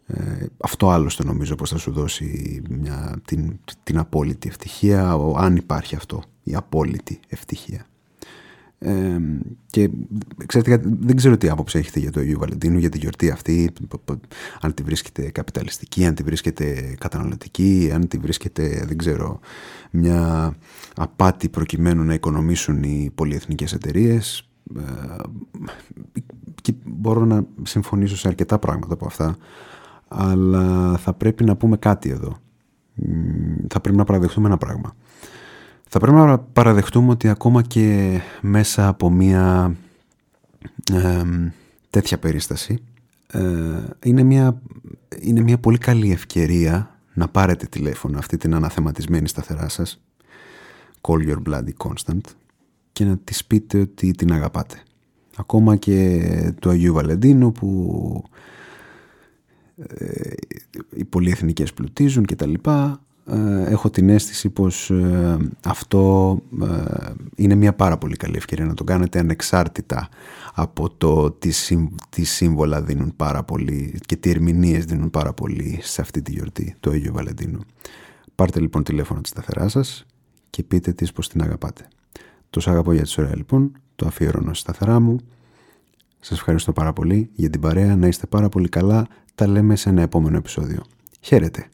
D: Ε, αυτό άλλωστε νομίζω πως θα σου δώσει μια, την, την απόλυτη ευτυχία, αν υπάρχει αυτό, η απόλυτη ευτυχία. Ε, και ξέρετε, δεν ξέρω τι άποψη έχετε για το Αγίου Βαλεντίνου, για τη γιορτή αυτή, αν τη βρίσκεται καπιταλιστική, αν τη βρίσκεται καταναλωτική, αν τη βρίσκεται, δεν ξέρω, μια απάτη προκειμένου να οικονομήσουν οι πολυεθνικές εταιρείες. Ε, και μπορώ να συμφωνήσω σε αρκετά πράγματα από αυτά, αλλά θα πρέπει να πούμε κάτι εδώ. Θα πρέπει να παραδεχτούμε ένα πράγμα. Θα πρέπει να παραδεχτούμε ότι ακόμα και μέσα από μια τέτοια περίσταση ε, είναι, μια, είναι μια πολύ καλή ευκαιρία να πάρετε τηλέφωνο αυτή την αναθεματισμένη σταθερά σας Call your bloody constant και να της πείτε ότι την αγαπάτε. Ακόμα και του Αγίου Βαλεντίνου που ε, οι πολυεθνικές πλουτίζουν και τα λοιπά ε, έχω την αίσθηση πως ε, αυτό ε, είναι μια πάρα πολύ καλή ευκαιρία να το κάνετε ανεξάρτητα από το τι, τι σύμβολα δίνουν πάρα πολύ και τι ερμηνείες δίνουν πάρα πολύ σε αυτή τη γιορτή του Αγίου Βαλεντίνου. Πάρτε λοιπόν τηλέφωνο της σταθερά σας και πείτε της πως την αγαπάτε. Το αγαπώ για τις ωραία λοιπόν, το αφιερώνω στη σταθερά μου. Σας ευχαριστώ πάρα πολύ για την παρέα, να είστε πάρα πολύ καλά. Τα λέμε σε ένα επόμενο επεισόδιο. Χαίρετε!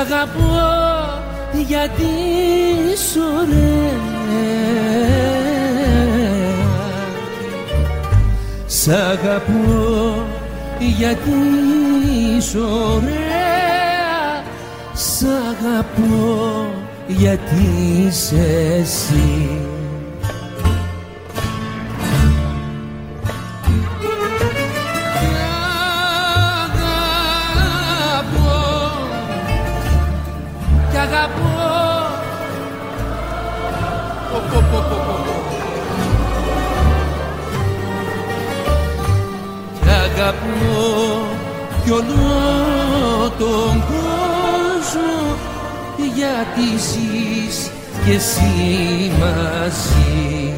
M: Αγαπώ γιατί είσαι ωραία Σ' αγαπώ γιατί είσαι ωραία Σ' αγαπώ γιατί είσαι εσύ κι όλο τον κόσμο γιατί ζεις κι εσύ μαζί